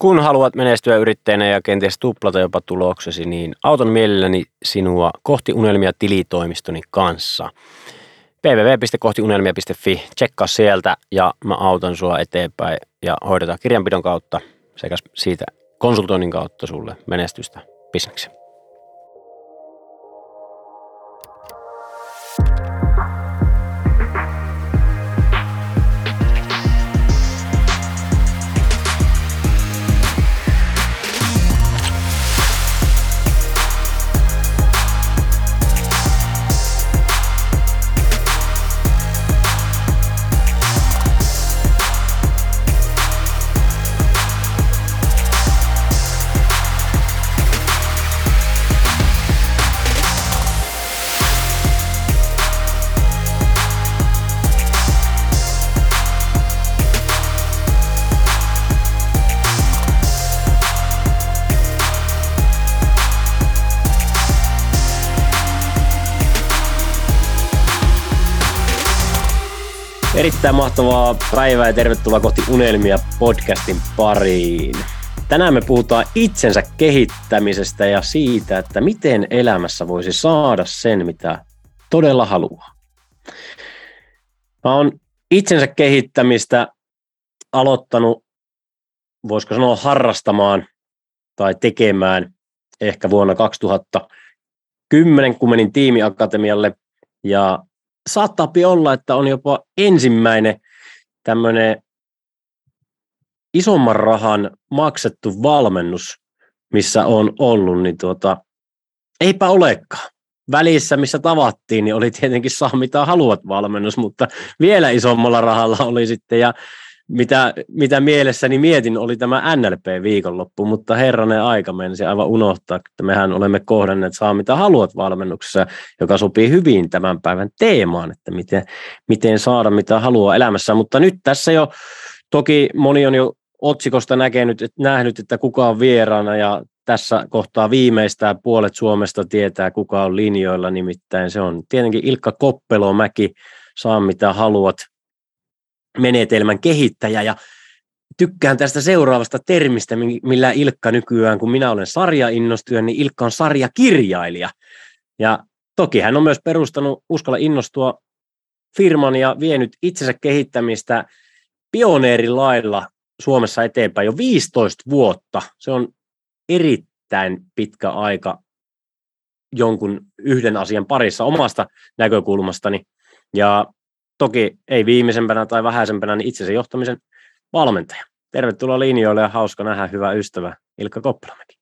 Kun haluat menestyä yrittäjänä ja kenties tuplata jopa tuloksesi, niin auton mielelläni sinua kohti unelmia tilitoimistoni kanssa. www.kohtiunelmia.fi, tsekkaa sieltä ja mä autan sua eteenpäin ja hoidetaan kirjanpidon kautta sekä siitä konsultoinnin kautta sulle menestystä bisnekseen. Erittäin mahtavaa päivää ja tervetuloa kohti Unelmia podcastin pariin. Tänään me puhutaan itsensä kehittämisestä ja siitä, että miten elämässä voisi saada sen, mitä todella haluaa. Mä oon itsensä kehittämistä aloittanut, voisiko sanoa harrastamaan tai tekemään ehkä vuonna 2010, kun menin tiimiakatemialle ja saattaa olla, että on jopa ensimmäinen tämmöinen isomman rahan maksettu valmennus, missä on ollut, niin tuota, eipä olekaan. Välissä, missä tavattiin, niin oli tietenkin saa mitä haluat valmennus, mutta vielä isommalla rahalla oli sitten, ja mitä, mitä mielessäni mietin, oli tämä NLP-viikonloppu, mutta herranen aika menisi aivan unohtaa, että mehän olemme kohdanneet saa mitä haluat valmennuksessa, joka sopii hyvin tämän päivän teemaan, että miten, miten saada mitä haluaa elämässä. Mutta nyt tässä jo, toki moni on jo otsikosta näkenyt, että nähnyt, että kuka on vieraana ja tässä kohtaa viimeistään puolet Suomesta tietää, kuka on linjoilla, nimittäin se on tietenkin Ilkka Koppelomäki, saa mitä haluat, menetelmän kehittäjä ja tykkään tästä seuraavasta termistä, millä Ilkka nykyään, kun minä olen sarjainnostuja, niin Ilkka on sarjakirjailija. Ja toki hän on myös perustanut Uskalla innostua firman ja vienyt itsensä kehittämistä pioneerilailla Suomessa eteenpäin jo 15 vuotta. Se on erittäin pitkä aika jonkun yhden asian parissa omasta näkökulmastani. Ja Toki ei viimeisempänä tai vähäisempänä, niin itsensä johtamisen valmentaja. Tervetuloa linjoille ja hauska nähdä hyvä ystävä Ilkka Koppelamäki.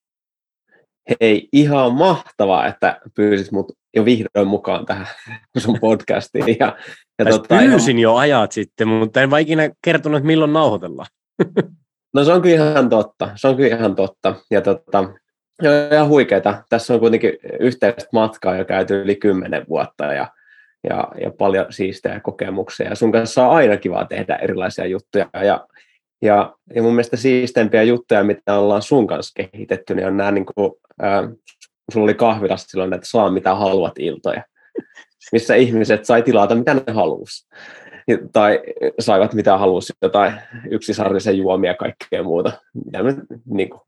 Hei, ihan mahtavaa, että pyysit mut jo vihdoin mukaan tähän sun podcastiin. Ja, ja tota, pyysin ihan... jo ajat sitten, mutta en vaan ikinä kertonut, milloin nauhoitellaan. no se on kyllä ihan totta, se on kyllä ihan totta. Ja tota, ihan huikeeta. Tässä on kuitenkin yhteistä matkaa jo käyty yli kymmenen vuotta ja ja, ja paljon siistejä kokemuksia. Ja sun kanssa on aina kiva tehdä erilaisia juttuja. Ja, ja, ja mun mielestä siisteimpiä juttuja, mitä ollaan sun kanssa kehitetty, niin on nämä, niin kuin, äh, sulla oli kahvilassa silloin näitä saa mitä haluat iltoja, missä ihmiset sai tilata mitä ne halusi. Tai saivat mitä halusi, jotain yksisarvisen juomia ja kaikkea muuta, mitä me niin kuin,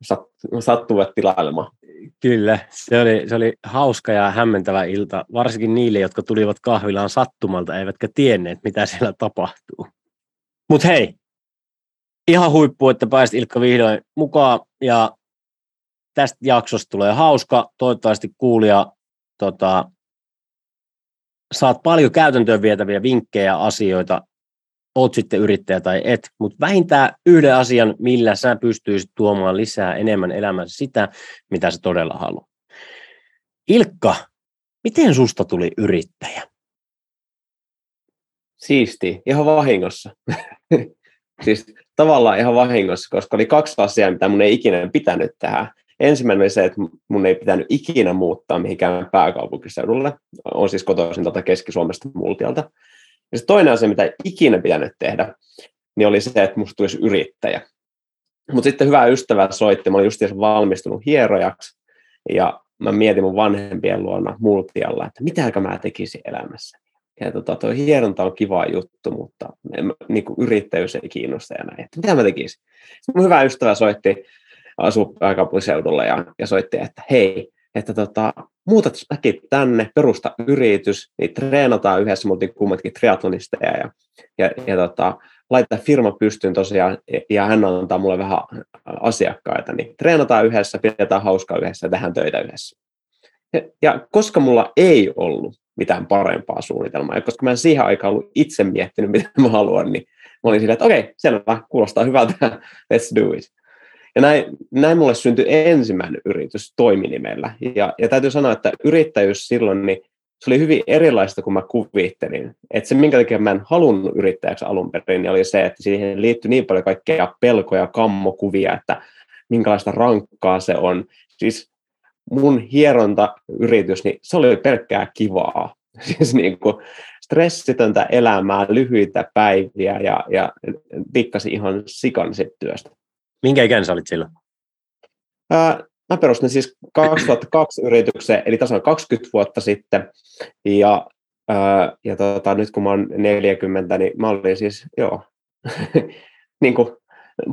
sattuvat tilailemaan. Kyllä, se oli, se oli hauska ja hämmentävä ilta, varsinkin niille, jotka tulivat kahvilaan sattumalta, eivätkä tienneet, mitä siellä tapahtuu. Mutta hei, ihan huippu, että pääsit Ilkka vihdoin mukaan, ja tästä jaksosta tulee hauska. Toivottavasti kuulija tota, saat paljon käytäntöön vietäviä vinkkejä ja asioita oot sitten yrittäjä tai et, mutta vähintään yhden asian, millä sä pystyisit tuomaan lisää enemmän elämässä sitä, mitä sä todella haluat. Ilkka, miten susta tuli yrittäjä? Siisti, ihan vahingossa. siis tavallaan ihan vahingossa, koska oli kaksi asiaa, mitä mun ei ikinä pitänyt tehdä. Ensimmäinen oli se, että mun ei pitänyt ikinä muuttaa mihinkään pääkaupunkiseudulle. On siis kotoisin tuolta Keski-Suomesta Multialta. Ja se toinen asia, mitä ei ikinä pitänyt tehdä, niin oli se, että musta tulisi yrittäjä. Mutta sitten hyvä ystävä soitti, mä olin just valmistunut hierojaksi, ja mä mietin mun vanhempien luona multialla, että mitä mä tekisin elämässä. Ja tota, toi hieronta on kiva juttu, mutta en, niin kuin yrittäjyys ei kiinnosta ja näin. Että mitä mä tekisin? Sitten mun hyvä ystävä soitti asuu pääkaupunkiseudulla ja, ja soitti, että hei, että tota, muutat säkin tänne, perusta yritys, niin treenataan yhdessä, me oltiin kummatkin triatlonisteja ja, ja, ja tota, laita firma pystyyn tosiaan ja hän antaa mulle vähän asiakkaita, niin treenataan yhdessä, pidetään hauskaa yhdessä ja tehdään töitä yhdessä. Ja, ja koska mulla ei ollut mitään parempaa suunnitelmaa, ja koska mä en siihen aikaan ollut itse miettinyt, mitä mä haluan, niin mä olin silleen, että okei, okay, selvä, kuulostaa hyvältä, let's do it. Ja näin, näin mulle syntyi ensimmäinen yritys toiminimellä. Ja, ja täytyy sanoa, että yrittäjyys silloin, niin se oli hyvin erilaista kuin mä kuvittelin. Että se, minkä takia mä en halunnut yrittäjäksi alun perin, niin oli se, että siihen liittyi niin paljon kaikkea pelkoja, kammokuvia, että minkälaista rankkaa se on. Siis mun hierontayritys, niin se oli pelkkää kivaa. Siis niin kuin stressitöntä elämää, lyhyitä päiviä ja, ja pikkasi ihan sikan työstä. Minkä ikäinen sä olit silloin? Ää, mä perustin siis 2002 yrityksen, eli tasan 20 vuotta sitten. Ja, ää, ja tota, nyt kun mä oon 40, niin mä olin siis, joo, niin kuin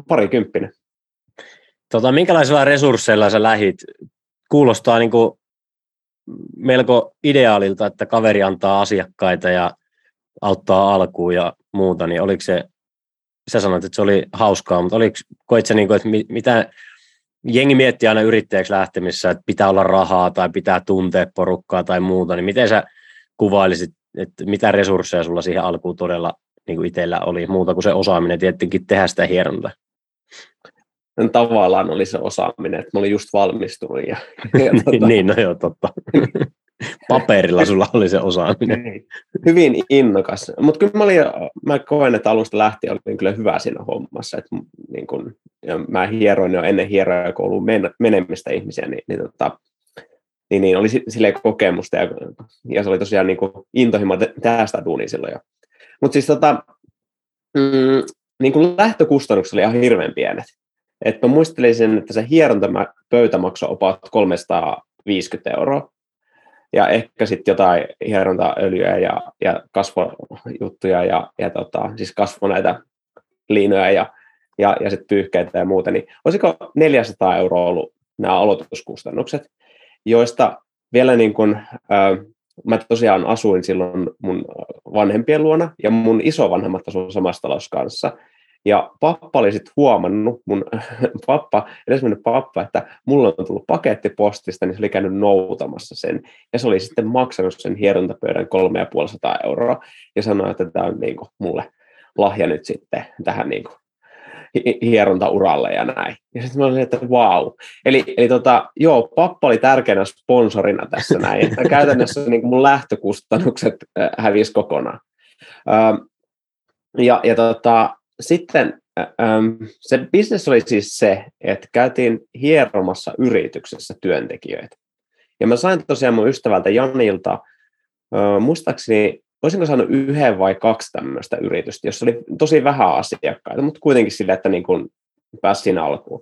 parikymppinen. Tota, minkälaisilla resursseilla sä lähit? Kuulostaa niin kuin melko ideaalilta, että kaveri antaa asiakkaita ja auttaa alkuun ja muuta, niin oliko se sä sanoit, että se oli hauskaa, mutta oliko, koit se niin kuin, että mitä, jengi miettii aina yrittäjäksi lähtemissä, että pitää olla rahaa tai pitää tuntea porukkaa tai muuta, niin miten sä kuvailisit, että mitä resursseja sulla siihen alkuun todella niin kuin itsellä oli, muuta kuin se osaaminen, tietenkin tehdä sitä hierontaa? Tavallaan oli se osaaminen, että mä olin just valmistunut. Ja, ja tuota... niin, no joo, totta. Paperilla sulla oli se osaaminen. Niin. Hyvin innokas. Mutta kyllä mä, olin, mä koen, että alusta lähtien olin kyllä hyvä siinä hommassa. Et, niin kun, ja mä hieroin jo ennen hierojakouluun men, menemistä ihmisiä, niin, niin, tota, niin, niin oli silleen kokemusta ja, ja se oli tosiaan niin intohimo tästä duunia silloin jo. Mutta siis tota, mm, niin kuin lähtökustannukset oli ihan hirveän pienet. Et mä muistelisin, että se hieronta pöytä maksoi about 350 euroa ja ehkä sitten jotain hierontaöljyä ja, ja kasvojuttuja ja, ja tota, siis kasvo näitä liinoja ja, ja, ja sitten pyyhkeitä ja muuta, niin olisiko 400 euroa ollut nämä aloituskustannukset, joista vielä niin kuin, äh, mä tosiaan asuin silloin mun vanhempien luona ja mun isovanhemmat asuivat samassa talossa kanssa, ja pappa oli sitten huomannut, mun pappa, edesmennyt pappa, että mulla on tullut paketti postista, niin se oli käynyt noutamassa sen. Ja se oli sitten maksanut sen hierontapöydän 350 euroa ja sanoi, että tämä on niinku mulle lahja nyt sitten tähän niinku hierontauralle ja näin. Ja sitten mä olin, että wow. Eli, eli tota, joo, pappa oli tärkeänä sponsorina tässä näin. Että käytännössä niin mun lähtökustannukset hävisi kokonaan. ja, ja tota, sitten ähm, se bisnes oli siis se, että käytiin hieromassa yrityksessä työntekijöitä. Ja mä sain tosiaan mun ystävältä Janilta, äh, muistaakseni, olisinko saanut yhden vai kaksi tämmöistä yritystä, jossa oli tosi vähän asiakkaita, mutta kuitenkin sille, että niin kuin pääsi siinä alkuun.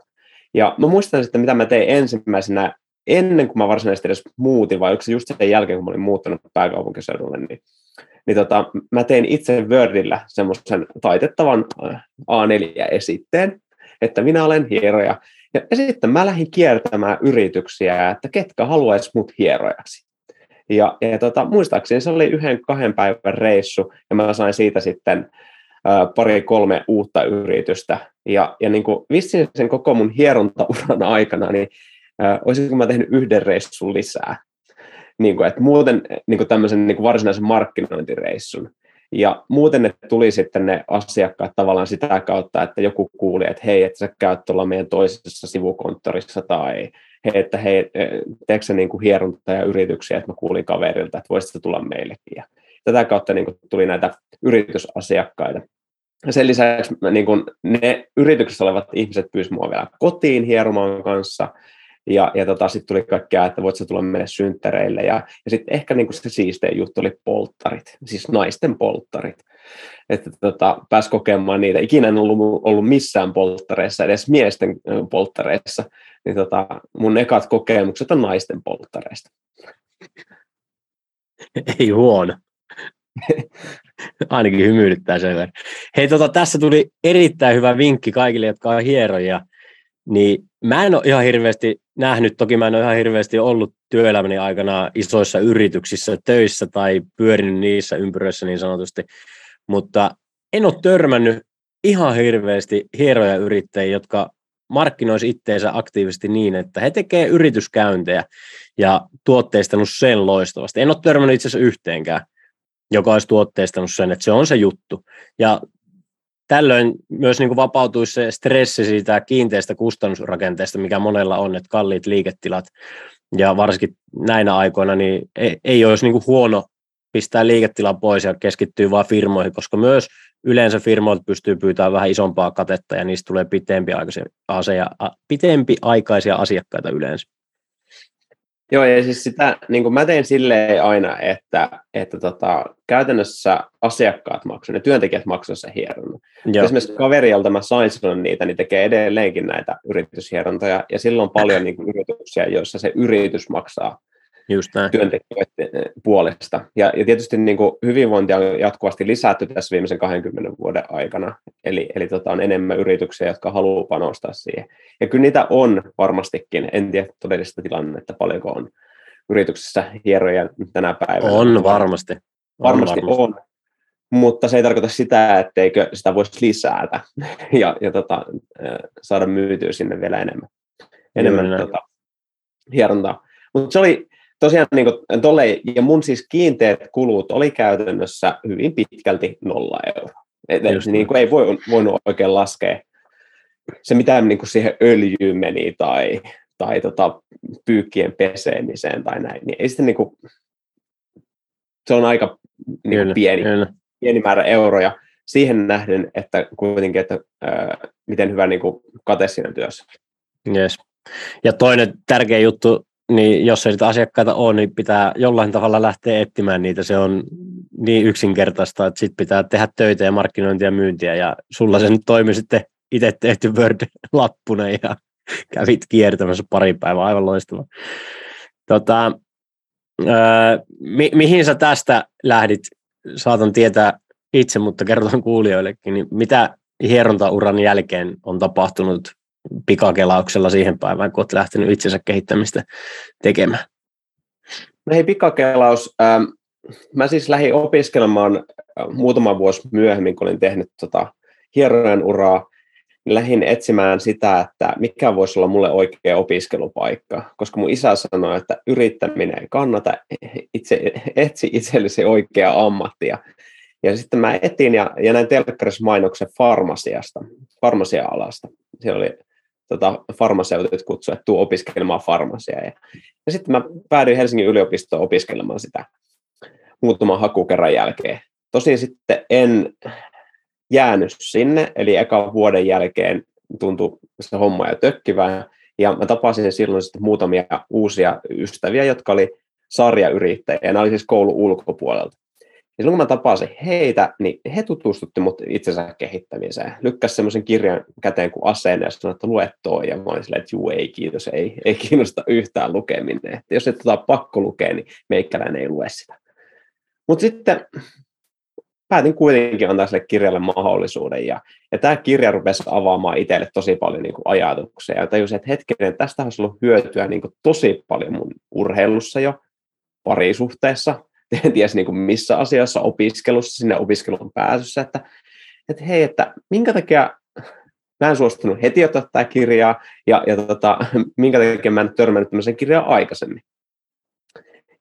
Ja mä muistan sitten, mitä mä tein ensimmäisenä, ennen kuin mä varsinaisesti edes muutin, vai yksi just sen jälkeen, kun mä olin muuttanut pääkaupunkiseudulle, niin niin tota, mä tein itse Wordillä semmoisen taitettavan A4-esitteen, että minä olen hieroja. Ja, sitten mä lähdin kiertämään yrityksiä, että ketkä haluaisi mut hierojaksi. Ja, ja tota, muistaakseni se oli yhden kahden päivän reissu, ja mä sain siitä sitten ä, pari kolme uutta yritystä. Ja, ja niin kuin vissiin sen koko mun hierontauran aikana, niin ä, olisinko mä tehnyt yhden reissun lisää niin kuin, että muuten niin kuin tämmöisen niin kuin varsinaisen markkinointireissun. Ja muuten ne tuli sitten ne asiakkaat tavallaan sitä kautta, että joku kuuli, että hei, että sä käyt tuolla meidän toisessa sivukonttorissa tai hei, että hei, teekö sä niin kuin hieronta ja yrityksiä, että mä kuulin kaverilta, että voisitko tulla meillekin. Ja tätä kautta niin kuin tuli näitä yritysasiakkaita. Sen lisäksi niin kuin ne yrityksessä olevat ihmiset pyysivät mua vielä kotiin hieromaan kanssa, ja, ja tota, sitten tuli kaikkea, että voit sä tulla meille synttäreille. Ja, ja sitten ehkä niin se siistein juttu oli polttarit, siis naisten polttarit. Että tota, pääsi kokemaan niitä. Ikinä en ollut, ollut missään polttareissa, edes miesten polttareissa. Niin tota, mun ekat kokemukset on naisten polttareista. Ei huono. Ainakin hymyilyttää sen verran. Hei, tota, tässä tuli erittäin hyvä vinkki kaikille, jotka on hieroja niin mä en ole ihan hirveästi nähnyt, toki mä en ole ihan hirveästi ollut työelämäni aikana isoissa yrityksissä töissä tai pyörinyt niissä ympyröissä niin sanotusti, mutta en ole törmännyt ihan hirveästi hieroja yrittäjiä, jotka markkinoisi itteensä aktiivisesti niin, että he tekevät yrityskäyntejä ja tuotteistanut sen loistavasti. En ole törmännyt itse asiassa yhteenkään, joka olisi tuotteistanut sen, että se on se juttu. Ja tällöin myös niin kuin vapautuisi se stressi siitä kiinteästä kustannusrakenteesta, mikä monella on, että kalliit liiketilat ja varsinkin näinä aikoina niin ei, ei olisi niin kuin huono pistää liiketila pois ja keskittyy vain firmoihin, koska myös yleensä firmoilta pystyy pyytämään vähän isompaa katetta ja niistä tulee pitempiaikaisia, pitempiaikaisia asiakkaita yleensä. Joo, ja siis sitä, niin kuin mä teen silleen aina, että, että tota, käytännössä asiakkaat maksavat, ne työntekijät maksavat se hieronnan. Esimerkiksi kaveri, jolta mä sain silloin niitä, niin tekee edelleenkin näitä yrityshierontoja, ja silloin on paljon niin kuin, yrityksiä, joissa se yritys maksaa. Työntekijöiden puolesta. Ja, ja tietysti niin kuin hyvinvointia on jatkuvasti lisätty tässä viimeisen 20 vuoden aikana, eli, eli tota, on enemmän yrityksiä, jotka haluaa panostaa siihen. Ja kyllä niitä on varmastikin, en tiedä todellista tilannetta, paljonko on yrityksissä hieroja tänä päivänä. On varmasti. On varmasti, varmasti on, mutta se ei tarkoita sitä, etteikö sitä voisi lisätä ja, ja tota, saada myytyä sinne vielä enemmän, enemmän tota, hierontaa. Mutta se oli, tosiaan niin kuin, tolle, ja mun siis kiinteät kulut oli käytännössä hyvin pitkälti nolla euroa. Et, niin kuin ei voi, voinut oikein laskea se, mitä niin kuin siihen öljyyn meni tai, tai tota, pyykkien pesemiseen tai näin, niin ei sitten niin kuin, se on aika niin kuin pieni, kyllä. pieni määrä euroja siihen nähden, että kuitenkin, että ää, miten hyvä niin kuin kate siinä työssä. Yes. Ja toinen tärkeä juttu niin jos ei niitä asiakkaita ole, niin pitää jollain tavalla lähteä etsimään niitä. Se on niin yksinkertaista, että sitten pitää tehdä töitä ja markkinointia ja myyntiä, ja sulla se nyt toimi sitten itse tehty Word-lappuna, ja kävit kiertämässä pari päivää, aivan loistava. Tota, öö, mi- mihin sä tästä lähdit? Saatan tietää itse, mutta kerrotaan kuulijoillekin, niin mitä hierontauran jälkeen on tapahtunut pikakelauksella siihen päivään, kun olet lähtenyt itsensä kehittämistä tekemään? No hei, pikakelaus. Ähm, mä siis lähdin opiskelemaan äh, muutama vuosi myöhemmin, kun olin tehnyt tota hierojen uraa, niin lähdin etsimään sitä, että mikä voisi olla mulle oikea opiskelupaikka, koska mun isä sanoi, että yrittäminen ei kannata, itse, etsi itsellesi oikea ammattia. Ja sitten mä etin ja, ja näin telkkarissa mainoksen farmasiasta, farmasia-alasta. Siellä oli tota, farmaseutit kutsui, että tuu opiskelemaan farmasiaa. Ja, ja sitten mä päädyin Helsingin yliopistoon opiskelemaan sitä muutaman hakukerran jälkeen. Tosin sitten en jäänyt sinne, eli eka vuoden jälkeen tuntui se homma jo tökkivää. Ja mä tapasin silloin sitten muutamia uusia ystäviä, jotka oli sarjayrittäjiä, ja nämä oli siis koulun ulkopuolelta. Ja silloin kun mä tapasin heitä, niin he tutustutti mut itsensä kehittämiseen. Lykkäs semmoisen kirjan käteen kuin aseen ja sanoi, että lue toi. Ja mä olin silleen, että juu, ei kiitos, ei, ei kiinnosta yhtään lukeminen. Että jos et tota pakko lukea, niin meikäläinen ei lue sitä. Mutta sitten päätin kuitenkin antaa sille kirjalle mahdollisuuden. Ja, ja tämä kirja rupesi avaamaan itselle tosi paljon niin kuin ajatuksia. Ja tajusin, että hetkinen, tästä olisi ollut hyötyä niin kuin tosi paljon mun urheilussa jo, parisuhteessa, tiedä niin kuin missä asiassa opiskelussa, sinne opiskelun pääsyssä, että, että hei, että minkä takia mä en suostunut heti ottaa tätä kirjaa, ja, ja tota, minkä takia mä en törmännyt tämmöisen kirjaan aikaisemmin.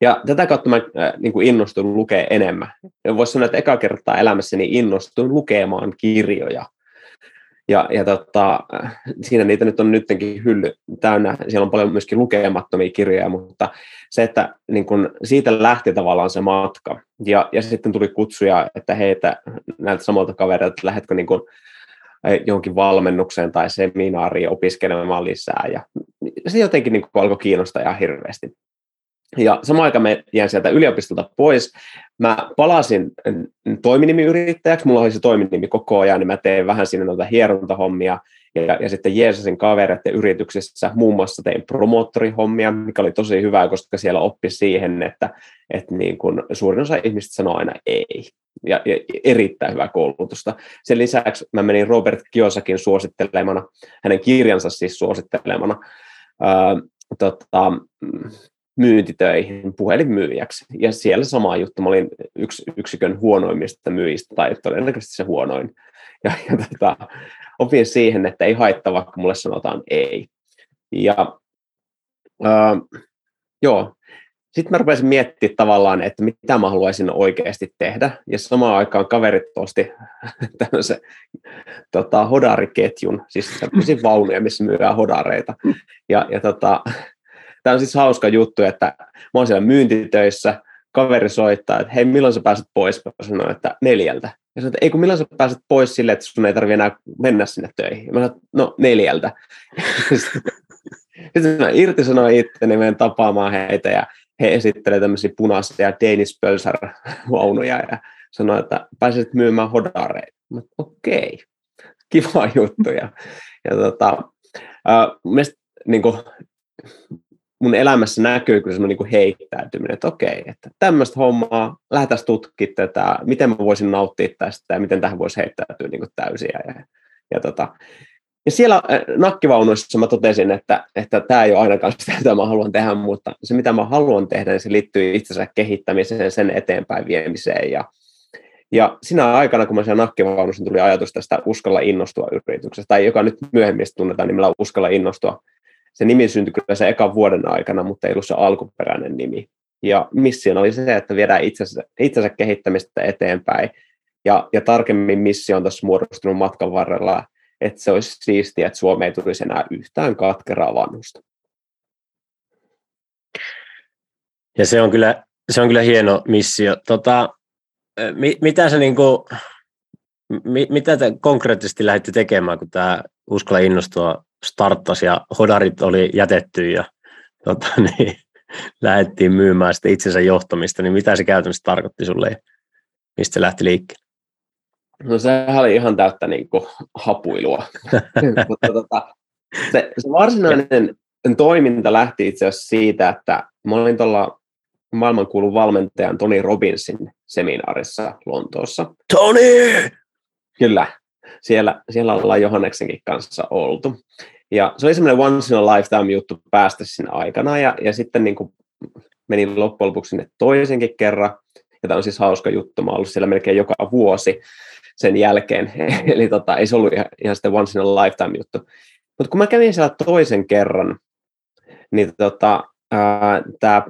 Ja tätä kautta mä äh, niin kuin innostuin lukea enemmän. Voisi sanoa, että eka kertaa elämässäni innostuin lukemaan kirjoja. Ja, ja tota, siinä niitä nyt on nytkin hylly täynnä. Siellä on paljon myöskin lukemattomia kirjoja, mutta se, että niin kun siitä lähti tavallaan se matka. Ja, ja sitten tuli kutsuja, että hei, että näiltä samalta kavereilta, että lähdetkö niin kun johonkin valmennukseen tai seminaariin opiskelemaan lisää. Ja se jotenkin niin alkoi kiinnostaa ihan hirveästi. Ja samaan aikaan mä jäin sieltä yliopistolta pois. Mä palasin toiminimiyrittäjäksi, mulla oli se toiminimi koko ajan, niin mä tein vähän sinne noita hierontahommia. ja, ja sitten Jeesusin kavereiden yrityksissä muun muassa tein promoottorihommia, mikä oli tosi hyvä, koska siellä oppi siihen, että, että niin kuin suurin osa ihmistä sanoo aina ei. Ja, ja erittäin hyvää koulutusta. Sen lisäksi mä menin Robert Kiosakin suosittelemana, hänen kirjansa siis suosittelemana, ää, tota, myyntitöihin puhelinmyyjäksi. Ja siellä sama juttu, mä olin yksi yksikön huonoimmista myyjistä, tai todennäköisesti se huonoin. Ja, ja tota, opin siihen, että ei haittaa, vaikka mulle sanotaan ei. Ja äh, joo, sitten mä rupesin miettimään tavallaan, että mitä mä haluaisin oikeasti tehdä. Ja samaan aikaan kaverit osti tämmöisen tota, hodariketjun, siis tämmöisiä vaunuja, missä myydään hodareita. Ja, ja tota, tämä on siis hauska juttu, että mä oon siellä myyntitöissä, kaveri soittaa, että hei, milloin sä pääset pois? Mä sanoin, että neljältä. Ja sanoin, että ei kun milloin sä pääset pois sille, että sun ei tarvitse enää mennä sinne töihin. Ja mä sanoin, no neljältä. Sitten mä irtisanoin itteni, menen tapaamaan heitä ja he esittelevät tämmöisiä punaisia Danish Pölsar vaunuja ja sanoi, että pääsit myymään hodareita. okei, okay. kiva juttu. Ja, ja tota, äh, mielestä, niin kuin, mun elämässä näkyy kyllä semmoinen niin heittäytyminen, että okei, että tämmöistä hommaa, lähdetään tutkimaan tätä, miten mä voisin nauttia tästä ja miten tähän voisi heittäytyä niin täysiä. Ja, ja, tota, ja siellä äh, nakkivaunuissa mä totesin, että, että tämä ei ole ainakaan sitä, mitä mä haluan tehdä, mutta se mitä mä haluan tehdä, niin se liittyy itsensä kehittämiseen, sen eteenpäin viemiseen. Ja, ja siinä aikana, kun mä siellä nakkivaunussa, niin tuli ajatus tästä uskalla innostua yrityksestä, tai joka nyt myöhemmin tunnetaan nimellä uskalla innostua se nimi syntyi kyllä se ekan vuoden aikana, mutta ei ollut se alkuperäinen nimi. Ja mission oli se, että viedään itsensä, itsensä kehittämistä eteenpäin. Ja, ja tarkemmin missio on tässä muodostunut matkan varrella, että se olisi siistiä, että Suomeen tulisi enää yhtään katkeraa vanhusta. Ja se on kyllä, se on kyllä hieno missio. Tota, mi, mitä se niinku, mi, mitä te konkreettisesti lähditte tekemään, kun tämä Uskalla innostua starttasi ja hodarit oli jätetty ja tota, niin, lähdettiin myymään sitten itsensä johtamista, niin mitä se käytännössä tarkoitti sulle ja mistä se lähti liikkeelle? No sehän oli ihan täyttä niin kuin, hapuilua. Mutta, tota, se, se varsinainen toiminta lähti itse asiassa siitä, että mä olin tuolla maailmankuulun valmentajan Tony Robbinsin seminaarissa Lontoossa. Tony! Kyllä, siellä, siellä ollaan Johanneksenkin kanssa oltu. Ja se oli semmoinen once in a lifetime juttu päästä sinne aikana, ja, ja sitten niin kuin menin loppujen lopuksi sinne toisenkin kerran, ja tämä on siis hauska juttu, mä oon ollut siellä melkein joka vuosi sen jälkeen, eli tota, ei se ollut ihan, ihan sitten once in a lifetime juttu. Mutta kun mä kävin siellä toisen kerran, niin tota, tämä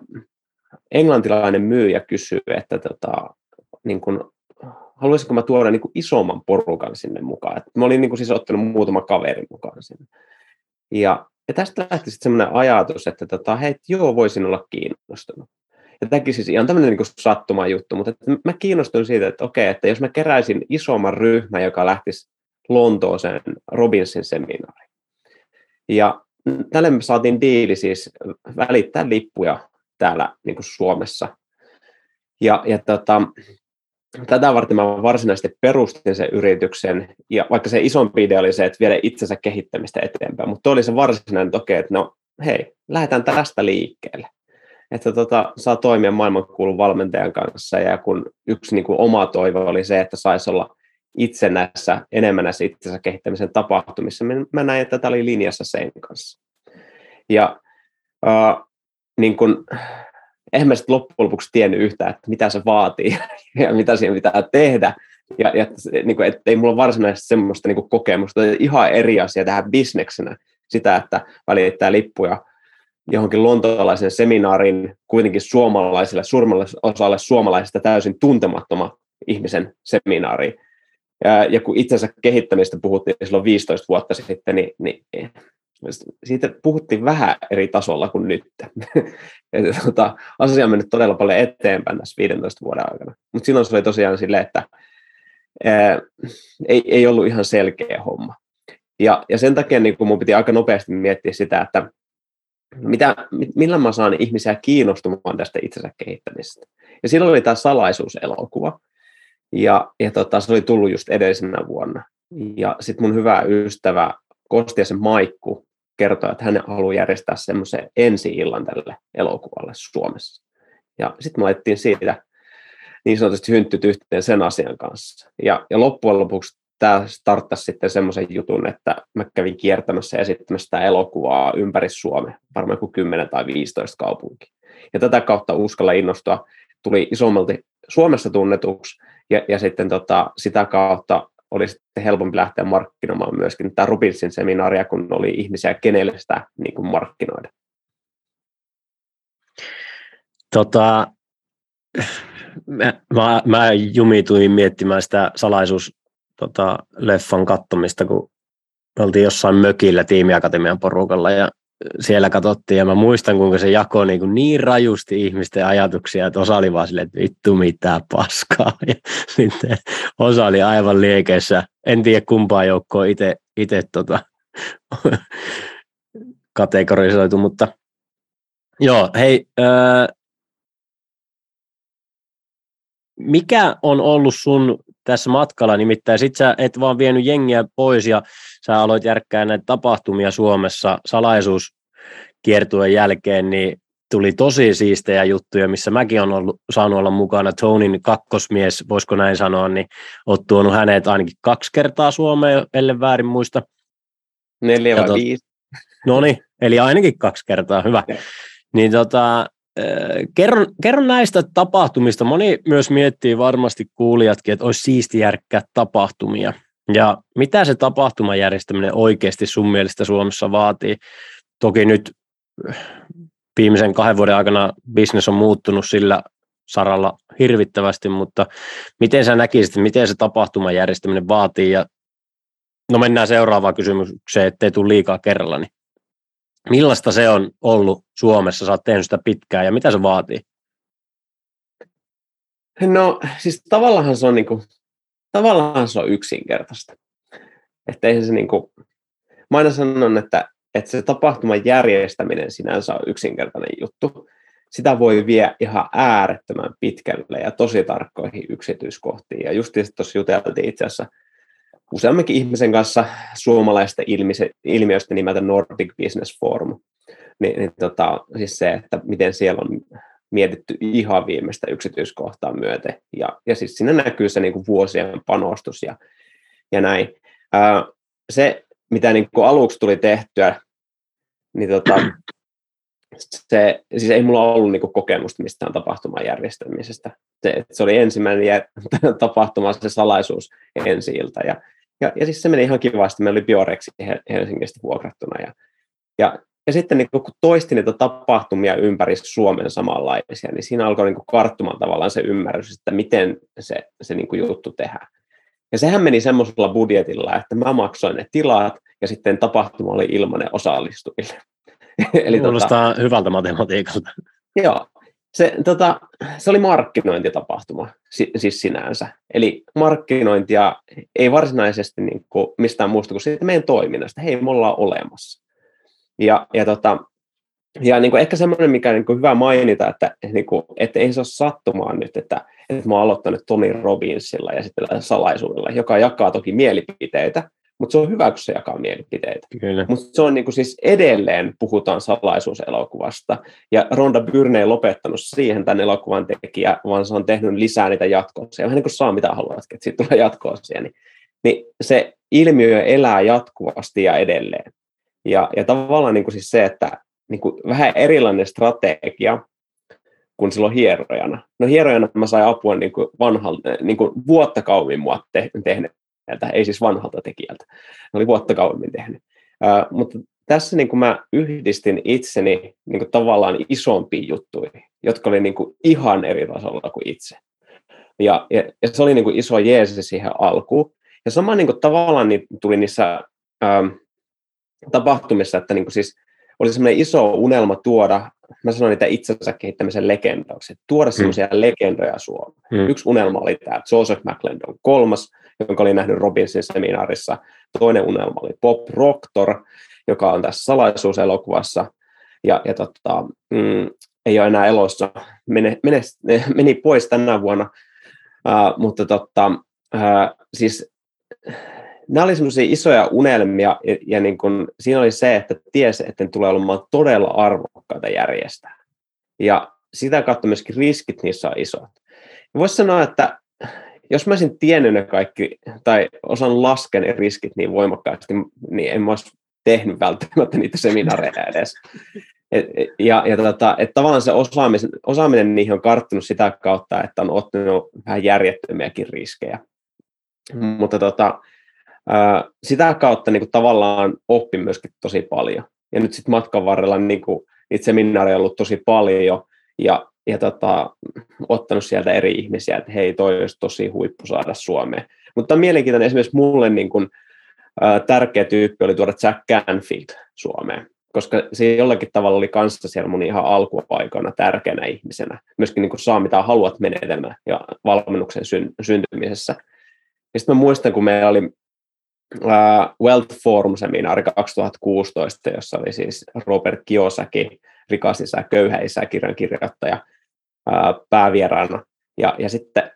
englantilainen myyjä kysyi, että tota, niin kun, haluaisinko mä tuoda niin isomman porukan sinne mukaan. Et mä olin niin kuin siis ottanut muutama kaveri mukaan sinne. Ja, ja tästä lähti sitten semmoinen ajatus, että tota, hei, joo, voisin olla kiinnostunut. Ja tämäkin siis ihan tämmöinen niin sattuma juttu, mutta että mä kiinnostun siitä, että okei, että jos mä keräisin isomman ryhmän, joka lähtisi Lontooseen Robinsin seminaariin. Ja tälle me saatiin diili siis välittää lippuja täällä niin Suomessa. Ja, ja tota, tätä varten mä varsinaisesti perustin sen yrityksen, ja vaikka se isompi idea oli se, että viedä itsensä kehittämistä eteenpäin, mutta oli se varsinainen toki, että no hei, lähdetään tästä liikkeelle. Että tota, saa toimia maailmankuulun valmentajan kanssa, ja kun yksi niin kuin oma toivo oli se, että saisi olla itse näissä, enemmän näissä itsensä kehittämisen tapahtumissa, mä näin, että tämä oli linjassa sen kanssa. Ja äh, niin kun, eihän mä sitten loppujen lopuksi tiennyt yhtään, että mitä se vaatii ja mitä siihen pitää tehdä. Ja, ja niin kuin, että ei mulla varsinaisesti semmoista niin kuin kokemusta. Ihan eri asia tähän bisneksenä sitä, että välittää lippuja johonkin lontolaisen seminaarin kuitenkin suomalaisille, suurimmalle osalle suomalaisista täysin tuntemattoman ihmisen seminaari. Ja, ja kun itsensä kehittämistä puhuttiin silloin 15 vuotta sitten, niin, niin siitä puhuttiin vähän eri tasolla kuin nyt. ja, tota, asia on mennyt todella paljon eteenpäin tässä 15 vuoden aikana. Mutta silloin se oli tosiaan silleen, että ää, ei, ei ollut ihan selkeä homma. Ja, ja sen takia niin mun piti aika nopeasti miettiä sitä, että mitä, millä mä saan ihmisiä kiinnostumaan tästä itsensä kehittämisestä. Ja silloin oli tämä salaisuuselokuva. Ja, ja tota, se oli tullut just edellisenä vuonna. Ja sitten mun hyvä ystävä Kostiasen Maikku kertoi, että hän haluaa järjestää semmoisen ensi-illan tälle elokuvalle Suomessa. Ja sitten me laitettiin siitä niin sanotusti hynttyt yhteen sen asian kanssa. Ja, ja loppujen lopuksi tämä starttasi sitten semmoisen jutun, että mä kävin kiertämässä ja esittämässä sitä elokuvaa ympäri Suomea, varmaan kuin 10 tai 15 kaupunki. Ja tätä kautta uskalla innostua, tuli isommalti Suomessa tunnetuksi, ja, ja sitten tota, sitä kautta oli sitten helpompi lähteä markkinoimaan myöskin tämä Rubinsin seminaaria, kun oli ihmisiä, kenelle sitä niin kuin markkinoida. Tota, mä, mä, mä jumituin miettimään sitä salaisuus tota, leffan kattomista, kun me oltiin jossain mökillä tiimiakatemian porukalla ja siellä katsottiin ja mä muistan, kuinka se jakoi niin, kuin niin rajusti ihmisten ajatuksia, että osa oli vaan silleen, että vittu mitä paskaa. Ja sitten osa oli aivan liekeissä. En tiedä kumpaa joukkoa itse, tota, kategorisoitu, mutta joo, hei, ää, mikä on ollut sun tässä matkalla, nimittäin sit sä et vaan vienyt jengiä pois ja sä aloit järkkää näitä tapahtumia Suomessa salaisuuskiertueen jälkeen, niin tuli tosi siistejä juttuja, missä mäkin olen ollut, saanut olla mukana. Tonin kakkosmies, voisiko näin sanoa, niin oot tuonut hänet ainakin kaksi kertaa Suomeen, ellei väärin muista. Neljä vai tot... viisi. No niin, eli ainakin kaksi kertaa, hyvä. Ja. Niin tota, kerron, kerron näistä tapahtumista. Moni myös miettii varmasti kuulijatkin, että olisi siisti järkkää tapahtumia. Ja mitä se tapahtumajärjestäminen oikeasti sun mielestä Suomessa vaatii? Toki nyt viimeisen kahden vuoden aikana bisnes on muuttunut sillä saralla hirvittävästi, mutta miten sä näkisit, miten se tapahtumajärjestäminen vaatii? Ja no mennään seuraavaan kysymykseen, ettei tule liikaa kerralla. Niin Millaista se on ollut Suomessa? Sä oot tehnyt sitä pitkään ja mitä se vaatii? No siis tavallaan se on, niin kuin, tavallaan se on yksinkertaista. Että ei se niin kuin, mä aina sanon, että, että se tapahtuman järjestäminen sinänsä on yksinkertainen juttu. Sitä voi vie ihan äärettömän pitkälle ja tosi tarkkoihin yksityiskohtiin. Ja just tuossa juteltiin itse asiassa useammankin ihmisen kanssa suomalaista ilmiöstä nimeltä Nordic Business Forum. Niin, niin tota, siis se, että miten siellä on mietitty ihan viimeistä yksityiskohtaa myöten. Ja, ja siis siinä näkyy se niin kuin vuosien panostus ja, ja näin. Ää, se, mitä niin kuin aluksi tuli tehtyä, niin tota, se, siis ei mulla ollut niin kuin kokemusta mistään tapahtuman järjestämisestä. Se, se oli ensimmäinen tapahtuma, se salaisuus ensi ilta. Ja, ja, ja siis se meni ihan kivasti. Meillä oli Bioreksi Helsingistä vuokrattuna. Ja, ja, ja sitten niin kun toisti niitä tapahtumia ympäri Suomen samanlaisia, niin siinä alkoi niin karttumaan tavallaan se ymmärrys, että miten se, se niin juttu tehdään. Ja sehän meni semmoisella budjetilla, että mä maksoin ne tilat ja sitten tapahtuma oli ilmainen osallistujille. Eli tota Kuulostaa tota, hyvältä matematiikalta. Joo, se, tota, se oli markkinointitapahtuma si, siis sinänsä. Eli markkinointia ei varsinaisesti niin kuin mistään muusta kuin siitä meidän toiminnasta. Hei, me ollaan olemassa. Ja, ja, tota, ja niin kuin ehkä semmoinen, mikä on niin kuin hyvä mainita, että, niin kuin, että ei se ole sattumaan nyt, että, että mä oon aloittanut Tony Robbinsilla ja sitten salaisuudella, joka jakaa toki mielipiteitä, mutta se on hyvä, kun se jakaa mielipiteitä. Mutta se on niin kuin siis edelleen, puhutaan salaisuuselokuvasta, ja Ronda Byrne ei lopettanut siihen tämän elokuvan tekijä, vaan se on tehnyt lisää niitä jatkoosia. Vähän niin kuin saa mitä haluat, että siitä tulee jatkoosia. Niin, niin se ilmiö elää jatkuvasti ja edelleen. Ja, ja tavallaan niin kuin siis se, että niin kuin vähän erilainen strategia, kun silloin hierojana. No hierojana mä sain apua niin kuin vanhalta, niin kuin vuotta kauemmin mua te, tehnyt tekijältä, ei siis vanhalta tekijältä. Ne oli vuotta kauemmin tehnyt. Uh, mutta tässä niin kuin mä yhdistin itseni niin kuin tavallaan isompiin juttuihin, jotka oli niin kuin ihan eri tasolla kuin itse. Ja, ja, ja se oli niin kuin iso jeesi siihen alkuun. Ja sama niin kuin tavallaan niin tuli niissä ähm, tapahtumissa, että niin kuin siis oli semmoinen iso unelma tuoda, mä sanoin niitä itsensä kehittämisen legendaksi, että tuoda mm. semmoisia legendoja Suomeen. Mm. Yksi unelma oli tämä Joseph McClendon kolmas, jonka oli nähnyt Robinsin seminaarissa. Toinen unelma oli Bob Proctor, joka on tässä salaisuuselokuvassa, ja, ja tota, mm, ei ole enää elossa, mene, mene, meni pois tänä vuonna, uh, mutta tota, uh, siis nämä oli semmoisia isoja unelmia, ja, niin kun, siinä oli se, että tiesi, että ne tulee olemaan todella arvokkaita järjestää. Ja sitä kautta myöskin riskit niissä on isot. Voisi sanoa, että jos mä olisin tiennyt ne kaikki, tai osan laskea ne riskit niin voimakkaasti, niin en mä olisi tehnyt välttämättä niitä seminaareja edes. Ja ja tota, et tavallaan se osaaminen, osaaminen niihin on karttunut sitä kautta, että on ottanut vähän järjettömiäkin riskejä. Mm. Mutta tota, ää, sitä kautta niin kuin, tavallaan oppi myöskin tosi paljon. Ja nyt sitten matkan varrella niin kuin, niitä seminaareja on ollut tosi paljon, ja, ja tota, ottanut sieltä eri ihmisiä, että hei, toi olisi tosi huippu saada Suomeen. Mutta mielenkiintoinen esimerkiksi mulle niin kuin, ää, tärkeä tyyppi oli tuoda Jack Canfield Suomeen koska se jollakin tavalla oli kanssa siellä mun ihan alkuaikoina tärkeänä ihmisenä. Myöskin niin kuin saa mitä haluat menetelmä ja valmennuksen syntymisessä. Ja sitten mä muistan, kun meillä oli uh, Wealth Forum-seminaari 2016, jossa oli siis Robert Kiyosaki, rikas isä, köyhä isä, kirjan kirjoittaja uh, päävieraana. Ja, ja sitten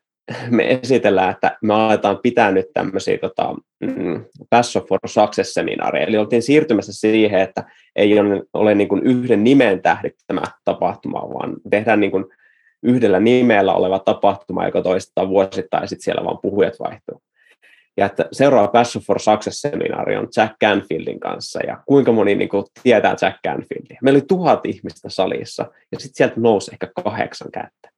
me esitellään, että me aletaan pitää nyt tämmöisiä tota, mm, Passion for Success-seminaareja. Eli oltiin siirtymässä siihen, että ei ole, ole niin kuin yhden nimen tähdittämä tapahtuma, vaan tehdään niin kuin yhdellä nimellä oleva tapahtuma, joka toistetaan vuosittain, ja sitten siellä vaan puhujat vaihtuu. Ja että seuraava Passion for Success-seminaari on Jack Canfieldin kanssa, ja kuinka moni niin kuin, tietää Jack Canfieldia. Meillä oli tuhat ihmistä salissa, ja sitten sieltä nousi ehkä kahdeksan kättä.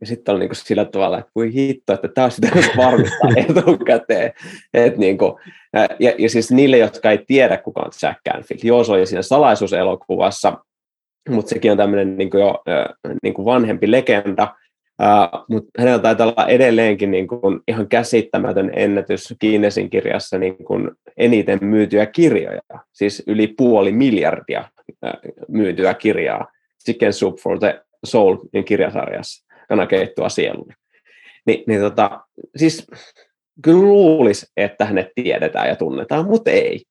Ja sitten oli niin kuin sillä tavalla, että voi hitto, että tämä sitä varmistaa etukäteen. Et niin kuin, ja, ja, siis niille, jotka ei tiedä, kuka on Jack Canfield. Joo, se oli siinä salaisuuselokuvassa, mutta sekin on tämmöinen niin kuin jo niin vanhempi legenda. Uh, mutta hänellä taitaa olla edelleenkin niin kuin ihan käsittämätön ennätys Guinnessin kirjassa niin kuin eniten myytyjä kirjoja, siis yli puoli miljardia uh, myytyä kirjaa Chicken Soup for the Soul kirjasarjassa kanakeittoa sielulle. Ni, niin tota, siis kyllä luulisi, että hänet tiedetään ja tunnetaan, mutta ei.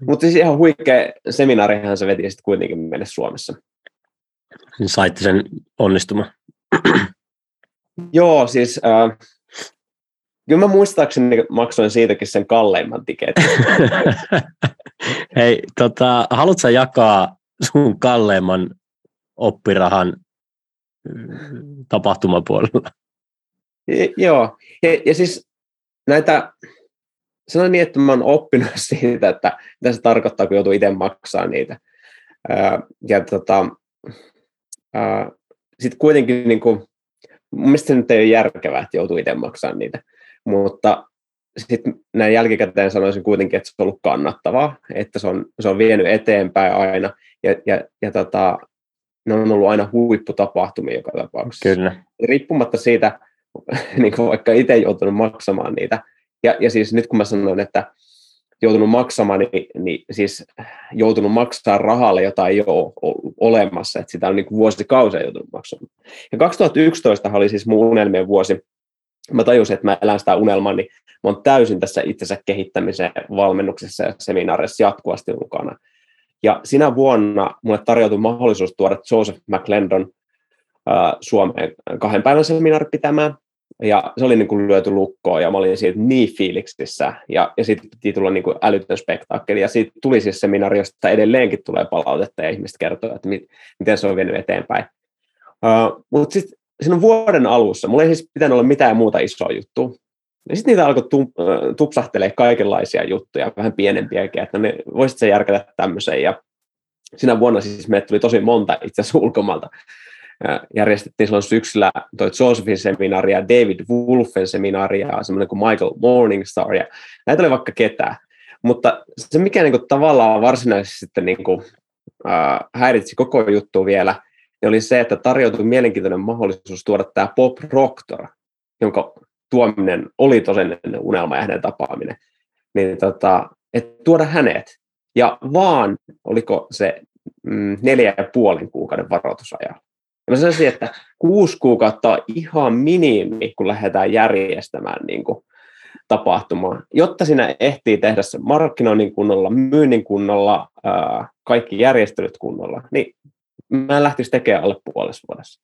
Mutta siis ihan huikea seminaarihan se veti sitten kuitenkin meille Suomessa. Saitte sen onnistumaan. Joo, siis äh, kyllä mä muistaakseni maksoin siitäkin sen kalleimman tiketin. Hei, tota, haluatko jakaa sun kalleimman oppirahan tapahtumapuolella. Ja, joo, ja, ja siis näitä, sanon niin, että mä oon oppinut siitä, että mitä se tarkoittaa, kun joutuu itse maksaa niitä. Ää, ja tota, sitten kuitenkin niin kuin, mun mielestä se nyt ei ole järkevää, että joutuu itse maksamaan niitä, mutta sitten näin jälkikäteen sanoisin kuitenkin, että se on ollut kannattavaa, että se on, se on vienyt eteenpäin aina, ja, ja, ja tota, ne on ollut aina huipputapahtumia joka tapauksessa. Kyllä. Riippumatta siitä, niin kuin vaikka itse joutunut maksamaan niitä. Ja, ja siis nyt kun mä sanon, että joutunut maksamaan, niin, niin siis joutunut maksaa rahalle, jota ei ole olemassa, että sitä on niin vuosikausia joutunut maksamaan. Ja 2011 oli siis mun unelmien vuosi. Mä tajusin, että mä elän sitä unelmaa, niin mä oon täysin tässä itsensä kehittämisen valmennuksessa ja seminaareissa jatkuvasti mukana. Ja sinä vuonna mulle tarjoutui mahdollisuus tuoda Joseph McClendon äh, Suomeen kahden päivän seminaari pitämään. Ja se oli niin kuin lyöty lukkoon ja mä olin siitä niin fiiliksissä. Ja, ja sitten piti tulla niin kuin älytön spektaakkeli. Ja siitä tuli siis seminaari, josta edelleenkin tulee palautetta ja ihmiset kertoo, että mit, miten se on vienyt eteenpäin. Uh, Mutta sitten siinä vuoden alussa, mulla ei siis pitänyt olla mitään muuta isoa juttua. Ja sitten niitä alkoi tupsahtelee kaikenlaisia juttuja, vähän pienempiäkin, että ne voisit se järkätä tämmöisen. Ja sinä vuonna siis meille tuli tosi monta itse asiassa ulkomailta. Järjestettiin silloin syksyllä toi Josephin seminaari ja David Wolfen seminaari ja semmoinen kuin Michael Morningstar. Ja näitä oli vaikka ketään. Mutta se, mikä niin kuin, tavallaan varsinaisesti sitten niin kuin, äh, häiritsi koko juttu vielä, niin oli se, että tarjoutui mielenkiintoinen mahdollisuus tuoda tämä Bob Proctor, jonka tuominen oli todellinen unelma ja hänen tapaaminen, niin tota, että tuoda hänet. Ja vaan, oliko se mm, neljä ja puolen kuukauden varoitusajalla. Ja mä sanoisin, että kuusi kuukautta on ihan minimi, kun lähdetään järjestämään niin kuin, tapahtumaa, jotta sinä ehtii tehdä se markkinoinnin kunnolla, myynnin kunnolla, ää, kaikki järjestelyt kunnolla, niin mä en lähtisi tekemään alle puolessa vuodessa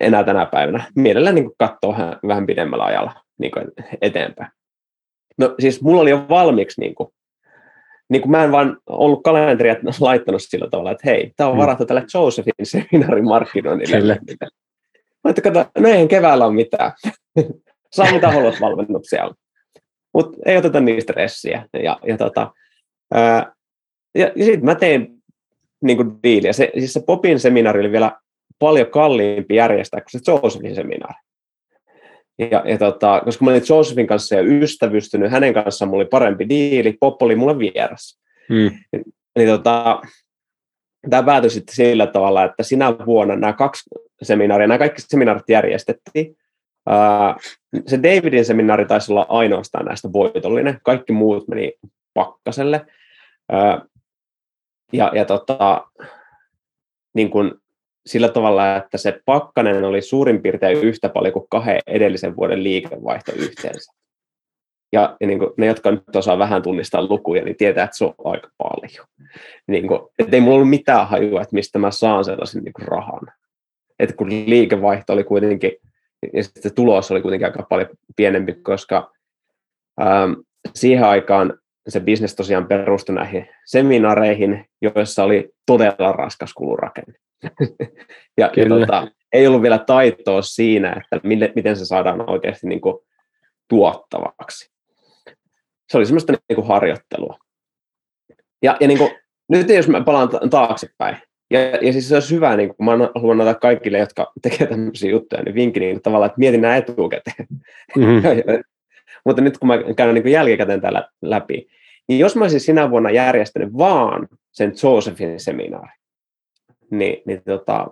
enää tänä päivänä. Mielellään niin katsoa vähän, vähän pidemmällä ajalla niin eteenpäin. No siis mulla oli jo valmiiksi niin kuin, niin kuin mä en vaan ollut kalenteria laittanut sillä tavalla, että hei, tämä on mm. varattu tälle Josephin seminaarin markkinoinnille. Kyllä. Mä että kato, no eihän keväällä ole mitään. Saa mitä haluat valmennuksia. Mutta ei oteta niistä stressiä. Ja, ja, tota, ää, ja, ja sitten mä tein niin kuin diiliä. Se, siis se Popin seminaari oli vielä paljon kalliimpi järjestää kuin se Josephin seminaari. Ja, ja tota, koska mä olin Josephin kanssa jo ystävystynyt, hänen kanssaan mulla oli parempi diili, Pop oli mulle vieras. Mm. Niin tota, tämä päätyi sitten sillä tavalla, että sinä vuonna nämä kaksi seminaaria, nämä kaikki seminaarit järjestettiin. se Davidin seminaari taisi olla ainoastaan näistä voitollinen, kaikki muut meni pakkaselle. ja, ja tota, niin kun sillä tavalla, että se pakkanen oli suurin piirtein yhtä paljon kuin kahden edellisen vuoden liikevaihto yhteensä. Ja, ja niin kuin ne, jotka nyt osaa vähän tunnistaa lukuja, niin tietää, että se on aika paljon. Niin kuin, että ei mulla ollut mitään hajua, että mistä mä saan sellaisen niin kuin rahan. Että kun liikevaihto oli kuitenkin, ja sitten tulos oli kuitenkin aika paljon pienempi, koska ähm, siihen aikaan se bisnes tosiaan perustui näihin seminaareihin, joissa oli todella raskas kulurakenne. ja, ja tota, ei ollut vielä taitoa siinä, että mille, miten se saadaan oikeasti niin kuin, tuottavaksi. Se oli semmoista niin kuin, harjoittelua. Ja, ja niin kuin, nyt jos mä palaan taaksepäin, ja, ja siis se olisi hyvä, niin kuin mä haluan antaa kaikille, jotka tekevät tämmöisiä juttuja, niin vinkki niin tavallaan, että mietin nämä etukäteen. Mm-hmm. Mutta nyt kun mä käyn niin jälkikäteen täällä läpi, niin jos mä olisin sinä vuonna järjestänyt vaan sen Josephin seminaari, niin, niin tota,